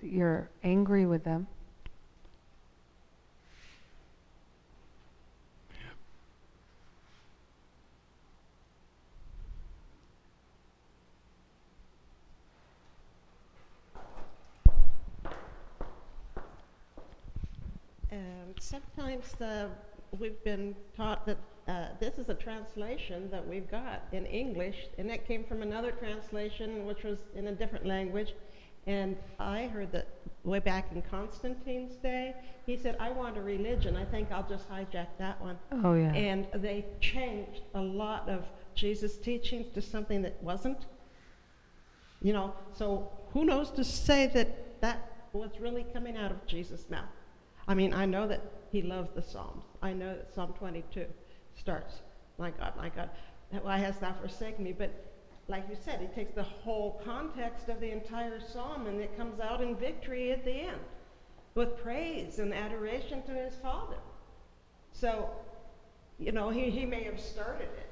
that you're angry with them Um, sometimes uh, we've been taught that uh, this is a translation that we've got in English, and it came from another translation which was in a different language. And I heard that way back in Constantine's day, he said, I want a religion. I think I'll just hijack that one. oh yeah And they changed a lot of Jesus' teachings to something that wasn't. You know, so who knows to say that that was really coming out of Jesus' mouth? I mean, I know that he loves the Psalms. I know that Psalm 22 starts, My God, my God, why hast thou forsaken me? But like you said, he takes the whole context of the entire psalm and it comes out in victory at the end with praise and adoration to his Father. So, you know, he, he may have started it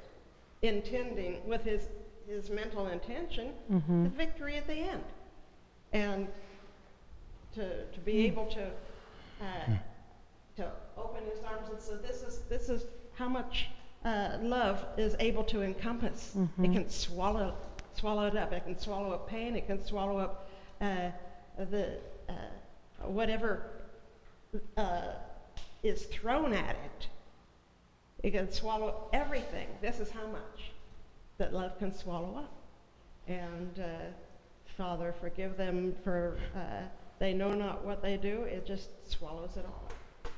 intending with his, his mental intention Mhm. the victory at the end. And to, to be able to, uh, to open his arms and say, this is, this is how much uh, love is able to encompass. It Mhm. can swallow, swallow it up. It can swallow up pain. It can swallow up uh, the uh, whatever uh, is thrown at it. It can swallow everything. This is how much that love can swallow up. And uh, Father, forgive them for uh, they know not what they do. It just swallows it all up.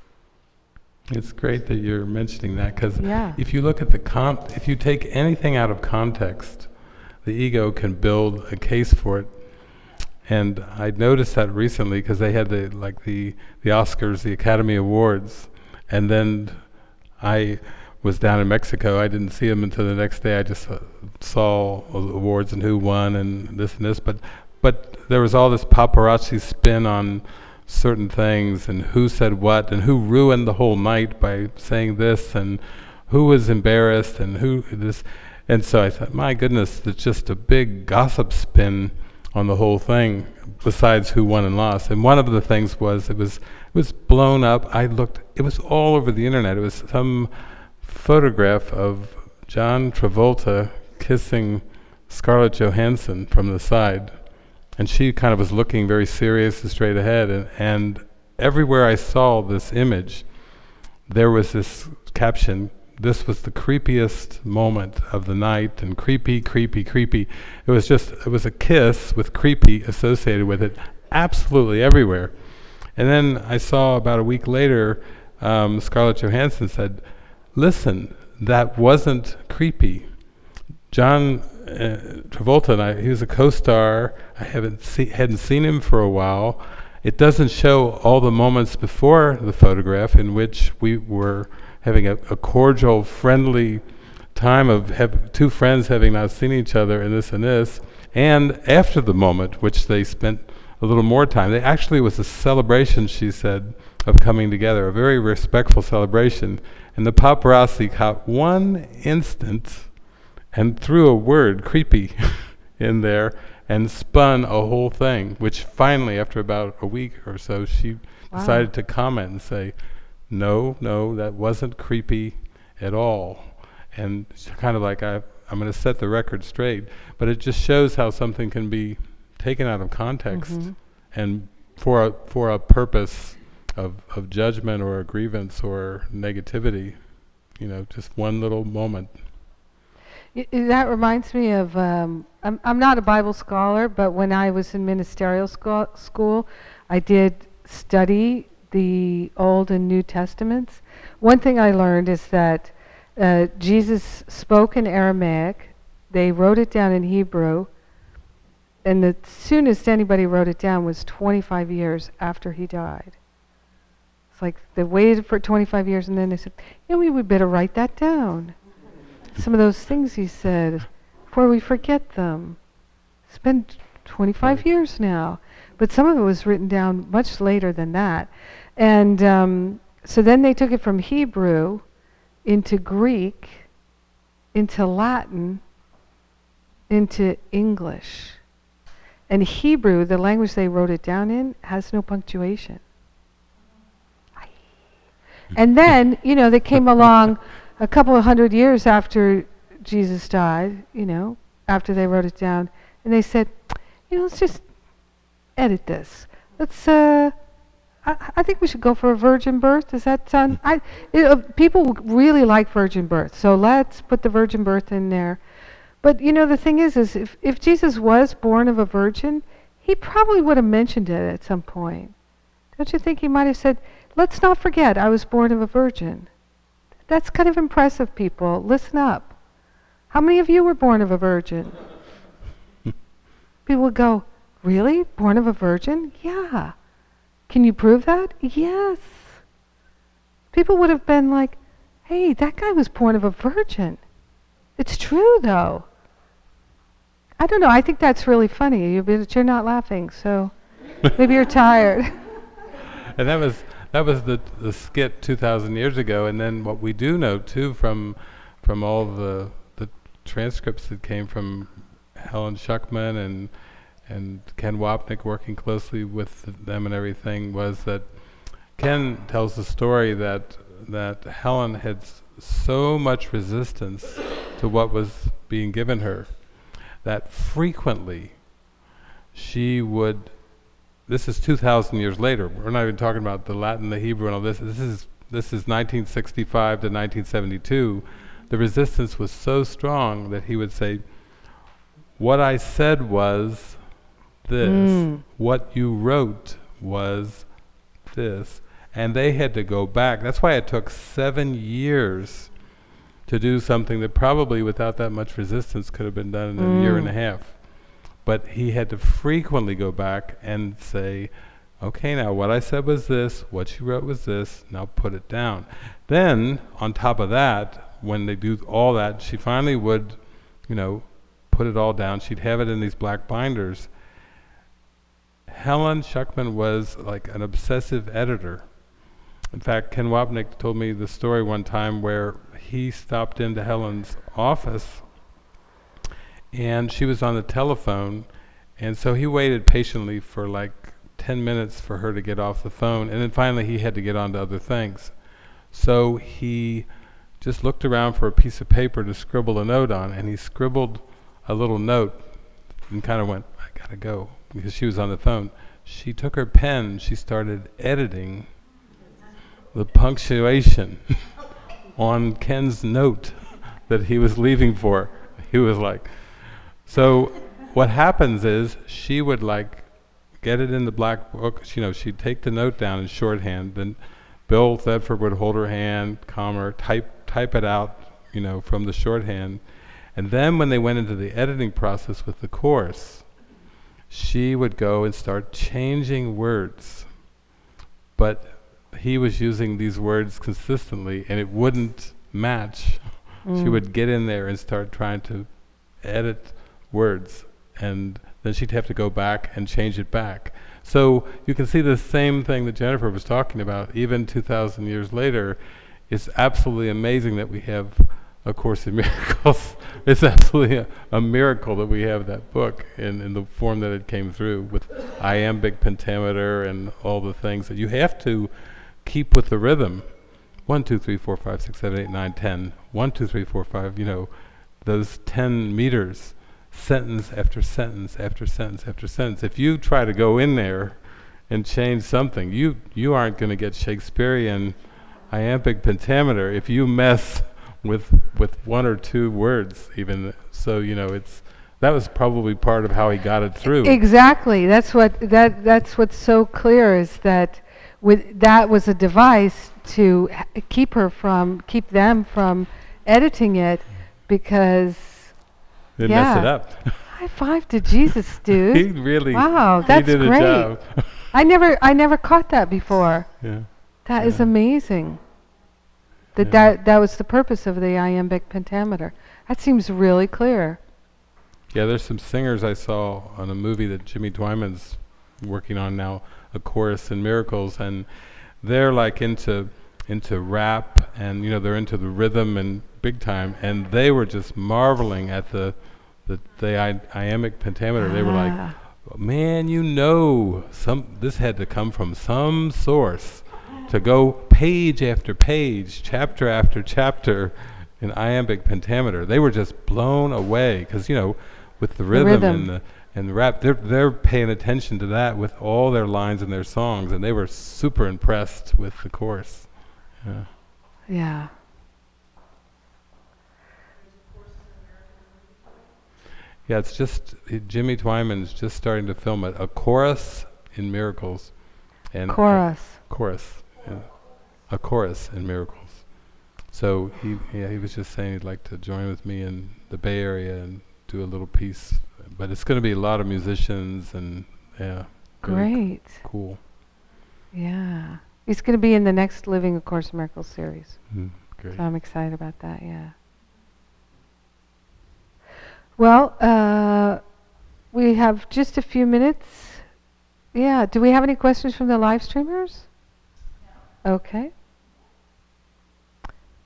It's great that you're mentioning that because Yeah. if you look at the comp, if you take anything out of context, the ego can build a case for it. And I noticed that recently because they had the like the the Oscars, the Academy Awards, and then I was down in Mexico. I didn't see them until the next day. I just uh, saw awards and who won and this and this. But but there was all this paparazzi spin on certain things and who said what and who ruined the whole night by saying this and who was embarrassed and who this. And so I thought, my goodness, there's just a big gossip spin on the whole thing besides who won and lost. And one of the things was it was it was blown up. I looked it was all over the internet. It was some photograph of John Travolta kissing Scarlett Johansson from the side. And she kind of was looking very serious and straight ahead. And, and everywhere I saw this image there was this caption. This was the creepiest moment of the night and creepy creepy creepy. It was just it was a kiss with creepy associated with it absolutely everywhere. And then I saw about a week later um, Scarlett Johansson said listen that wasn't creepy John uh, Travolta and I he was a co-star I haven't see, hadn't seen him for a while it doesn't show all the moments before the photograph in which we were having a, a cordial, friendly time of two friends having not seen each other and this and this, and after the moment, which they spent a little more time. They actually was a celebration, she said, of coming together, a very respectful celebration. And the paparazzi caught one instant and threw a word, creepy, in there and spun a whole thing, which finally, after about a week or so, she Wow. decided to comment and say, no, no, that wasn't creepy at all. And kind of like, I, I'm going to set the record straight. But it just shows how something can be taken out of context Mhm. and for a, for a purpose of, of judgment or a grievance or negativity. You know, just one little moment. Y- That reminds me of, um, I'm, I'm not a Bible scholar, but when I was in ministerial scho- school, I did study the Old and New Testaments. One thing I learned is that uh, Jesus spoke in Aramaic, they wrote it down in Hebrew, and the soonest anybody wrote it down was 25 years after he died. It's like they waited for 25 years and then they said, yeah, we would better write that down some of those things he said before we forget them. It's been 25 years now, but some of it was written down much later than that. And um, so then they took it from Hebrew into Greek, into Latin, into English. And Hebrew, the language they wrote it down in, has no punctuation. And then, you know, they came along a couple of hundred years after Jesus died, you know, after they wrote it down, and they said, you know, let's just edit this. Let's, uh, I, I think we should go for a virgin birth. Does that sound? I, it, uh, people really like virgin birth, so let's put the virgin birth in there. But you know, the thing is, is if, if Jesus was born of a virgin, he probably would have mentioned it at some point. Don't you think he might have said, let's not forget I was born of a virgin? That's kind of impressive, people. Listen up. How many of you were born of a virgin? people would go, Really? Born of a virgin? Yeah. Can you prove that? Yes. people would have been like, hey, that guy was born of a virgin. It's true, though. I don't know. I think that's really funny. You're not laughing, so maybe you're tired. and that was that was the the skit 2,000 years ago. And then what we do know too from from all the the transcripts that came from Helen Schucman and and Ken Wapnick working closely with them and everything was that Ken tells the story that that Helen had so much resistance to what was being given her that frequently she would this is 2000 years later we're not even talking about the latin the hebrew and all this this is this is 1965 to 1972 the resistance was so strong that he would say what i said was this Mm. what you wrote was this and they had to go back that's why it took 7 years to do something that probably without that much resistance could have been done in a year and a Mm. half. But he had to frequently go back and say, okay, now what I said was this, what you wrote was this, now put it down. Then, on top of that, when they do all that, she finally would, you know, put it all down. She'd have it in these black binders. Helen Schucman was like an obsessive editor. In fact, Ken Wapnick told me the story one time where he stopped into Helen's office and she was on the telephone and so he waited patiently for like 10 minutes for her to get off the phone and then finally he had to get on to other things. So he just looked around for a piece of paper to scribble a note on and he scribbled a little note and kind of went, I gotta go because she was on the phone. She took her pen, she started editing the punctuation on Ken's note that he was leaving for. He was like, so what happens is she would like get it in the black book. You know, she'd take the note down in shorthand. Then Bill Thetford would hold her hand, calm her, type type it out, you know, from the shorthand. And then when they went into the editing process with the course, she would go and start changing words. But he was using these words consistently and it wouldn't match. She Mm. would get in there and start trying to edit words and then she'd have to go back and change it back. So you can see the same thing that Jennifer was talking about, even 2,000 years later. It's absolutely amazing that we have A Course in Miracles. it's absolutely a, a miracle that we have that book in, in the form that it came through with iambic pentameter and all the things that you have to keep with the rhythm. One, two, three, four, five, six, seven, eight, nine, ten. One, two, three, four, five. You know, those ten meters, sentence after sentence after sentence after sentence. If you try to go in there and change something, you you aren't going to get Shakespearean iambic pentameter if you mess with with one or two words. Even so, you know, it's that was probably part of how he got it through. Exactly. That's what that that's what's so clear is that with that was a device to keep her from keep them from editing it because Didn't mess it yeah. up. high five to Jesus, dude. he really Wow, that's did a great. job. I never I never caught that before. yeah. That is Yeah. amazing. That, Yeah. that that was the purpose of the iambic pentameter. That seems really clear. Yeah, there's some singers I saw on a movie that Jimmy Twyman's working on now, a chorus in miracles, and they're like into into rap and you know they're into the rhythm and big time, and they were just marveling at the the, the I- iambic pentameter. They were like, Ah. man, you know, some this had to come from some source to go page after page, chapter after chapter in iambic pentameter. They were just blown away because you know, with the rhythm, rhythm. and the and the rap, they're they're paying attention to that with all their lines and their songs, and they were super impressed with the course. Yeah. Yeah. Yeah, it's just uh, Jimmy Twyman's just starting to film it. A chorus in miracles, and Chorus. chorus, yeah. a chorus in miracles. So he, yeah, he was just saying he'd like to join with me in the Bay Area and do a little piece, but it's going to be a lot of musicians and yeah, Great. cool. Yeah. He's going to be in the next Living A Course in Miracles series. Mm, great. So I'm excited about that, yeah. Well, uh, we have just a few minutes. Yeah, do we have any questions from the live streamers? Okay.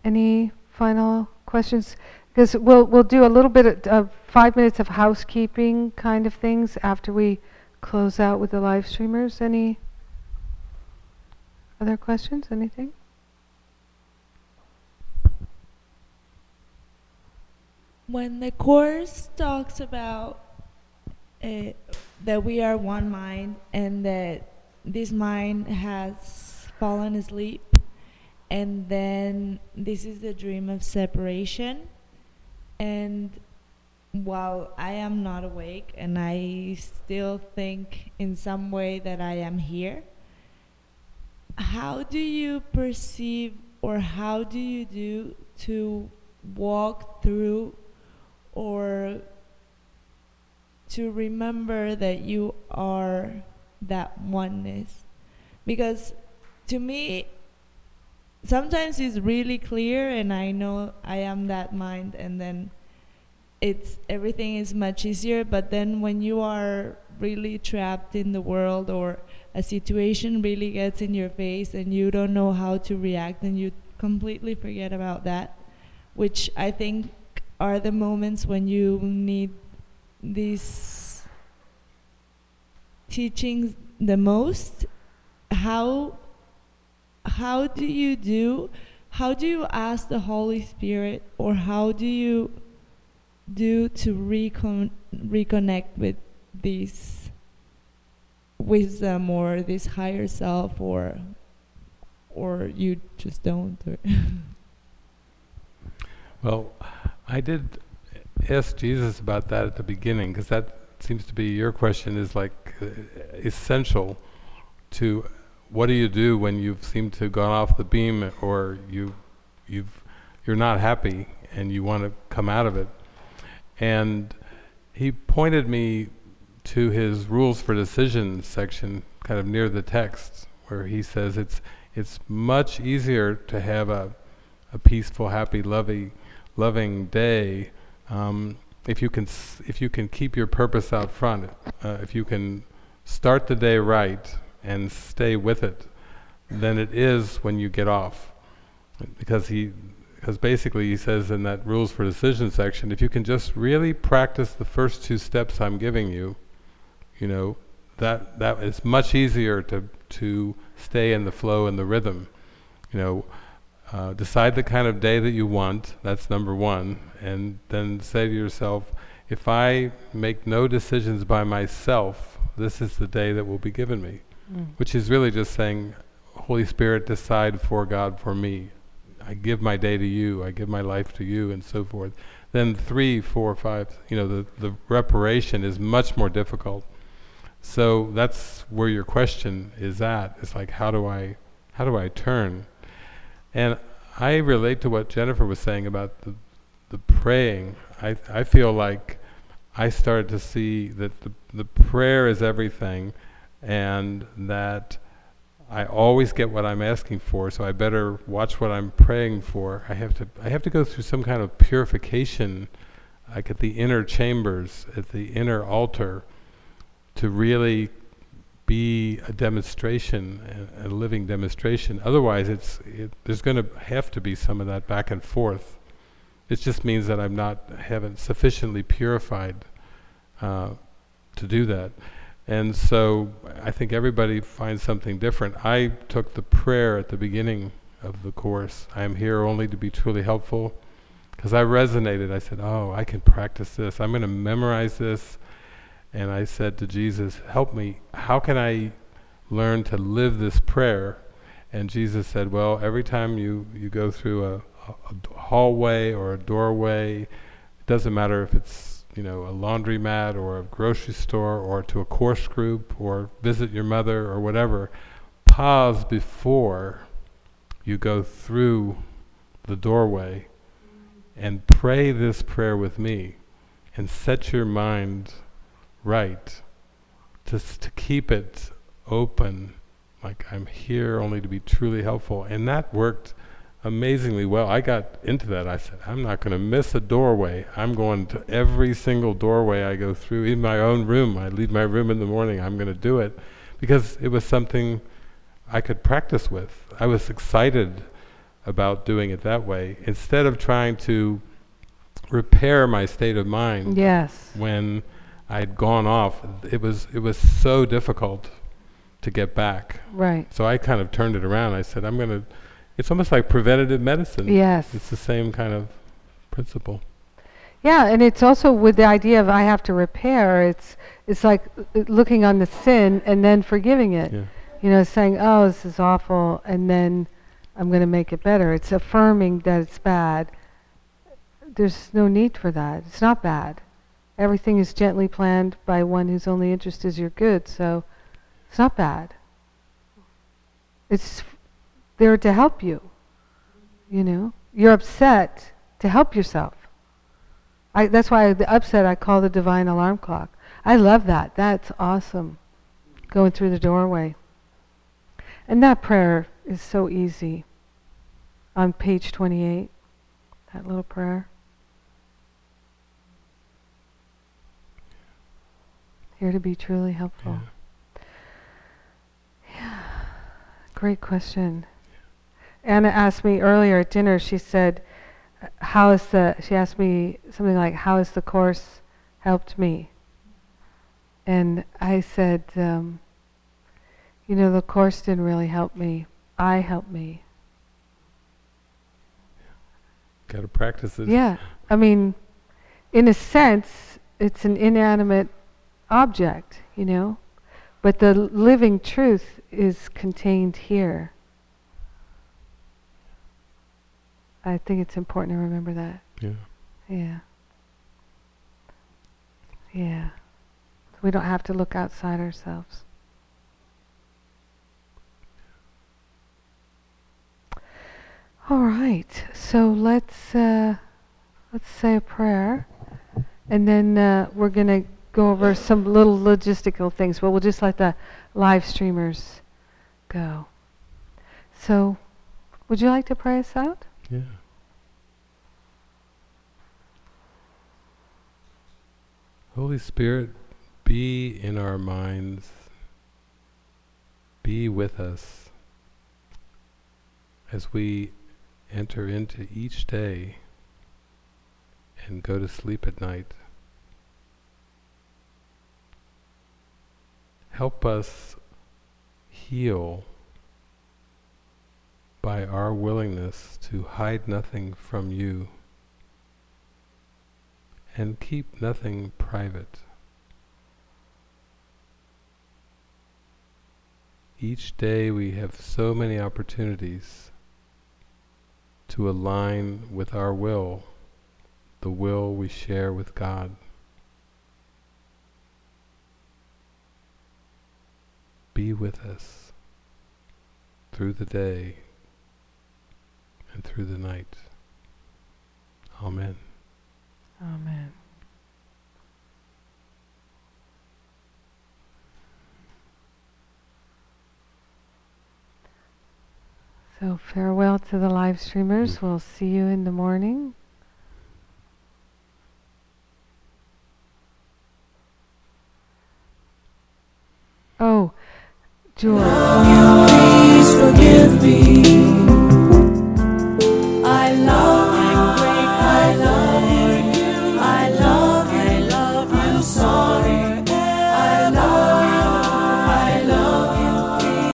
Any final questions? Because we'll, we'll do a little bit of, of five minutes of housekeeping kind of things after we close out with the live streamers. Any other questions? Anything? When the Course talks about uh, that we are one mind and that this mind has fallen asleep, and then this is the dream of separation, and while I am not awake and I still think in some way that I am here, how do you perceive or how do you do to walk through or to remember that you are that oneness? Because to me, sometimes it's really clear and I know I am that mind and then it's everything is much easier but then when you are really trapped in the world or a situation really gets in your face and you don't know how to react and you completely forget about that which i think are the moments when you need these teachings the most. How how do you do how do you ask the holy spirit or how do you do to recon- reconnect with this wisdom or this higher self or or you just don't Well, I did ask Jesus about that at the beginning because that seems to be your question is like uh, essential to what do you do when you've seemed to gone off the beam or you you've you're not happy and you want to come out of it? And he pointed me to his rules for decision section kind of near the text where he says it's it's much easier to have a a peaceful happy loving loving day um, if you can if you can keep your purpose out front uh, if you can start the day right and stay with it than it is when you get off. Because he because basically he says in that rules for decision section if you can just really practice the first two steps I'm giving you you know that that is much easier to to stay in the flow and the rhythm you know uh, decide the kind of day that you want that's number one and then say to yourself if I make no decisions by myself this is the day that will be given me which is really just saying Holy Spirit decide for God for me I give my day to you, I give my life to you, and so forth. Then three, four, five, you know, the, the reparation is much more difficult. So that's where your question is at. It's like, how do I, how do I turn? And I relate to what Jennifer was saying about the, the praying. I, I feel like I started to see that the, the prayer is everything, and that I always get what I'm asking for, so I better watch what I'm praying for. I have to I have to go through some kind of purification, like at the inner chambers, at the inner altar, to really be a demonstration, a, a living demonstration. Otherwise, it's it, there's going to have to be some of that back and forth. It just means that I'm not haven't sufficiently purified uh, to do that. And so I think everybody finds something different. I took the prayer at the beginning of the course. I am here only to be truly helpful. Because I resonated. I said, oh, I can practice this. I'm going to memorize this. And I said to Jesus, help me. How can I learn to live this prayer? And Jesus said, well, every time you, you go through a, a, hallway or a doorway, it doesn't matter if it's you know, a laundromat or a grocery store or to a course group or visit your mother or whatever, pause before you go through the doorway and pray this prayer with me and set your mind right to, to keep it open Like I'm here only to be truly helpful. And that worked amazingly well. I got into that. I said, I'm not going to miss a doorway. I'm going to every single doorway I go through, in my own room. I leave my room in the morning. I'm going to do it because it was something I could practice with. I was excited about doing it that way instead of trying to repair my state of mind Yes. when I'd gone off. It was it was so difficult to get back. Right. So I kind of turned it around. I said, I'm going to. It's almost like preventative medicine. Yes. It's the same kind of principle. Yeah, and it's also with the idea of I have to repair. It's it's like uh, looking on the sin and then forgiving it. Yeah. You know, saying, "Oh, this is awful," and then I'm going to make it better. It's affirming that it's bad. There's no need for that. It's not bad. Everything is gently planned by one whose only interest is your good. So it's not bad. It's there to help you. You know, you're upset to help yourself. I, that's why the upset I call the divine alarm clock. I love that. That's awesome. Going through the doorway. And that prayer is so easy. On page 28, that little prayer. Here to be truly helpful. Yeah. Great question. Anna asked me earlier at dinner, she said, how is the, she asked me something like, how has the course helped me? And I said, um, you know, the course didn't really help me. I helped me. Got to practice it. Yeah. I mean, in a sense, it's an inanimate object, you know, but the living truth is contained here. I think it's important to remember that. Yeah. Yeah. Yeah. We don't have to look outside ourselves. All right. So let's uh, let's say a prayer, and then uh, we're gonna go over some little logistical things. But we'll just let the live streamers go. So, would you like to pray us out? Yeah. Holy Spirit, be in our minds. Be with us as we enter into each day and go to sleep at night. Help us heal by our willingness to hide nothing from you and keep nothing private. Each day we have so many opportunities to align with our will, the will we share with God. Be with us through the day and through the night. Amen. Amen. So farewell to the live streamers. Mm. We'll see you in the morning. Oh, Jewel. Please forgive me.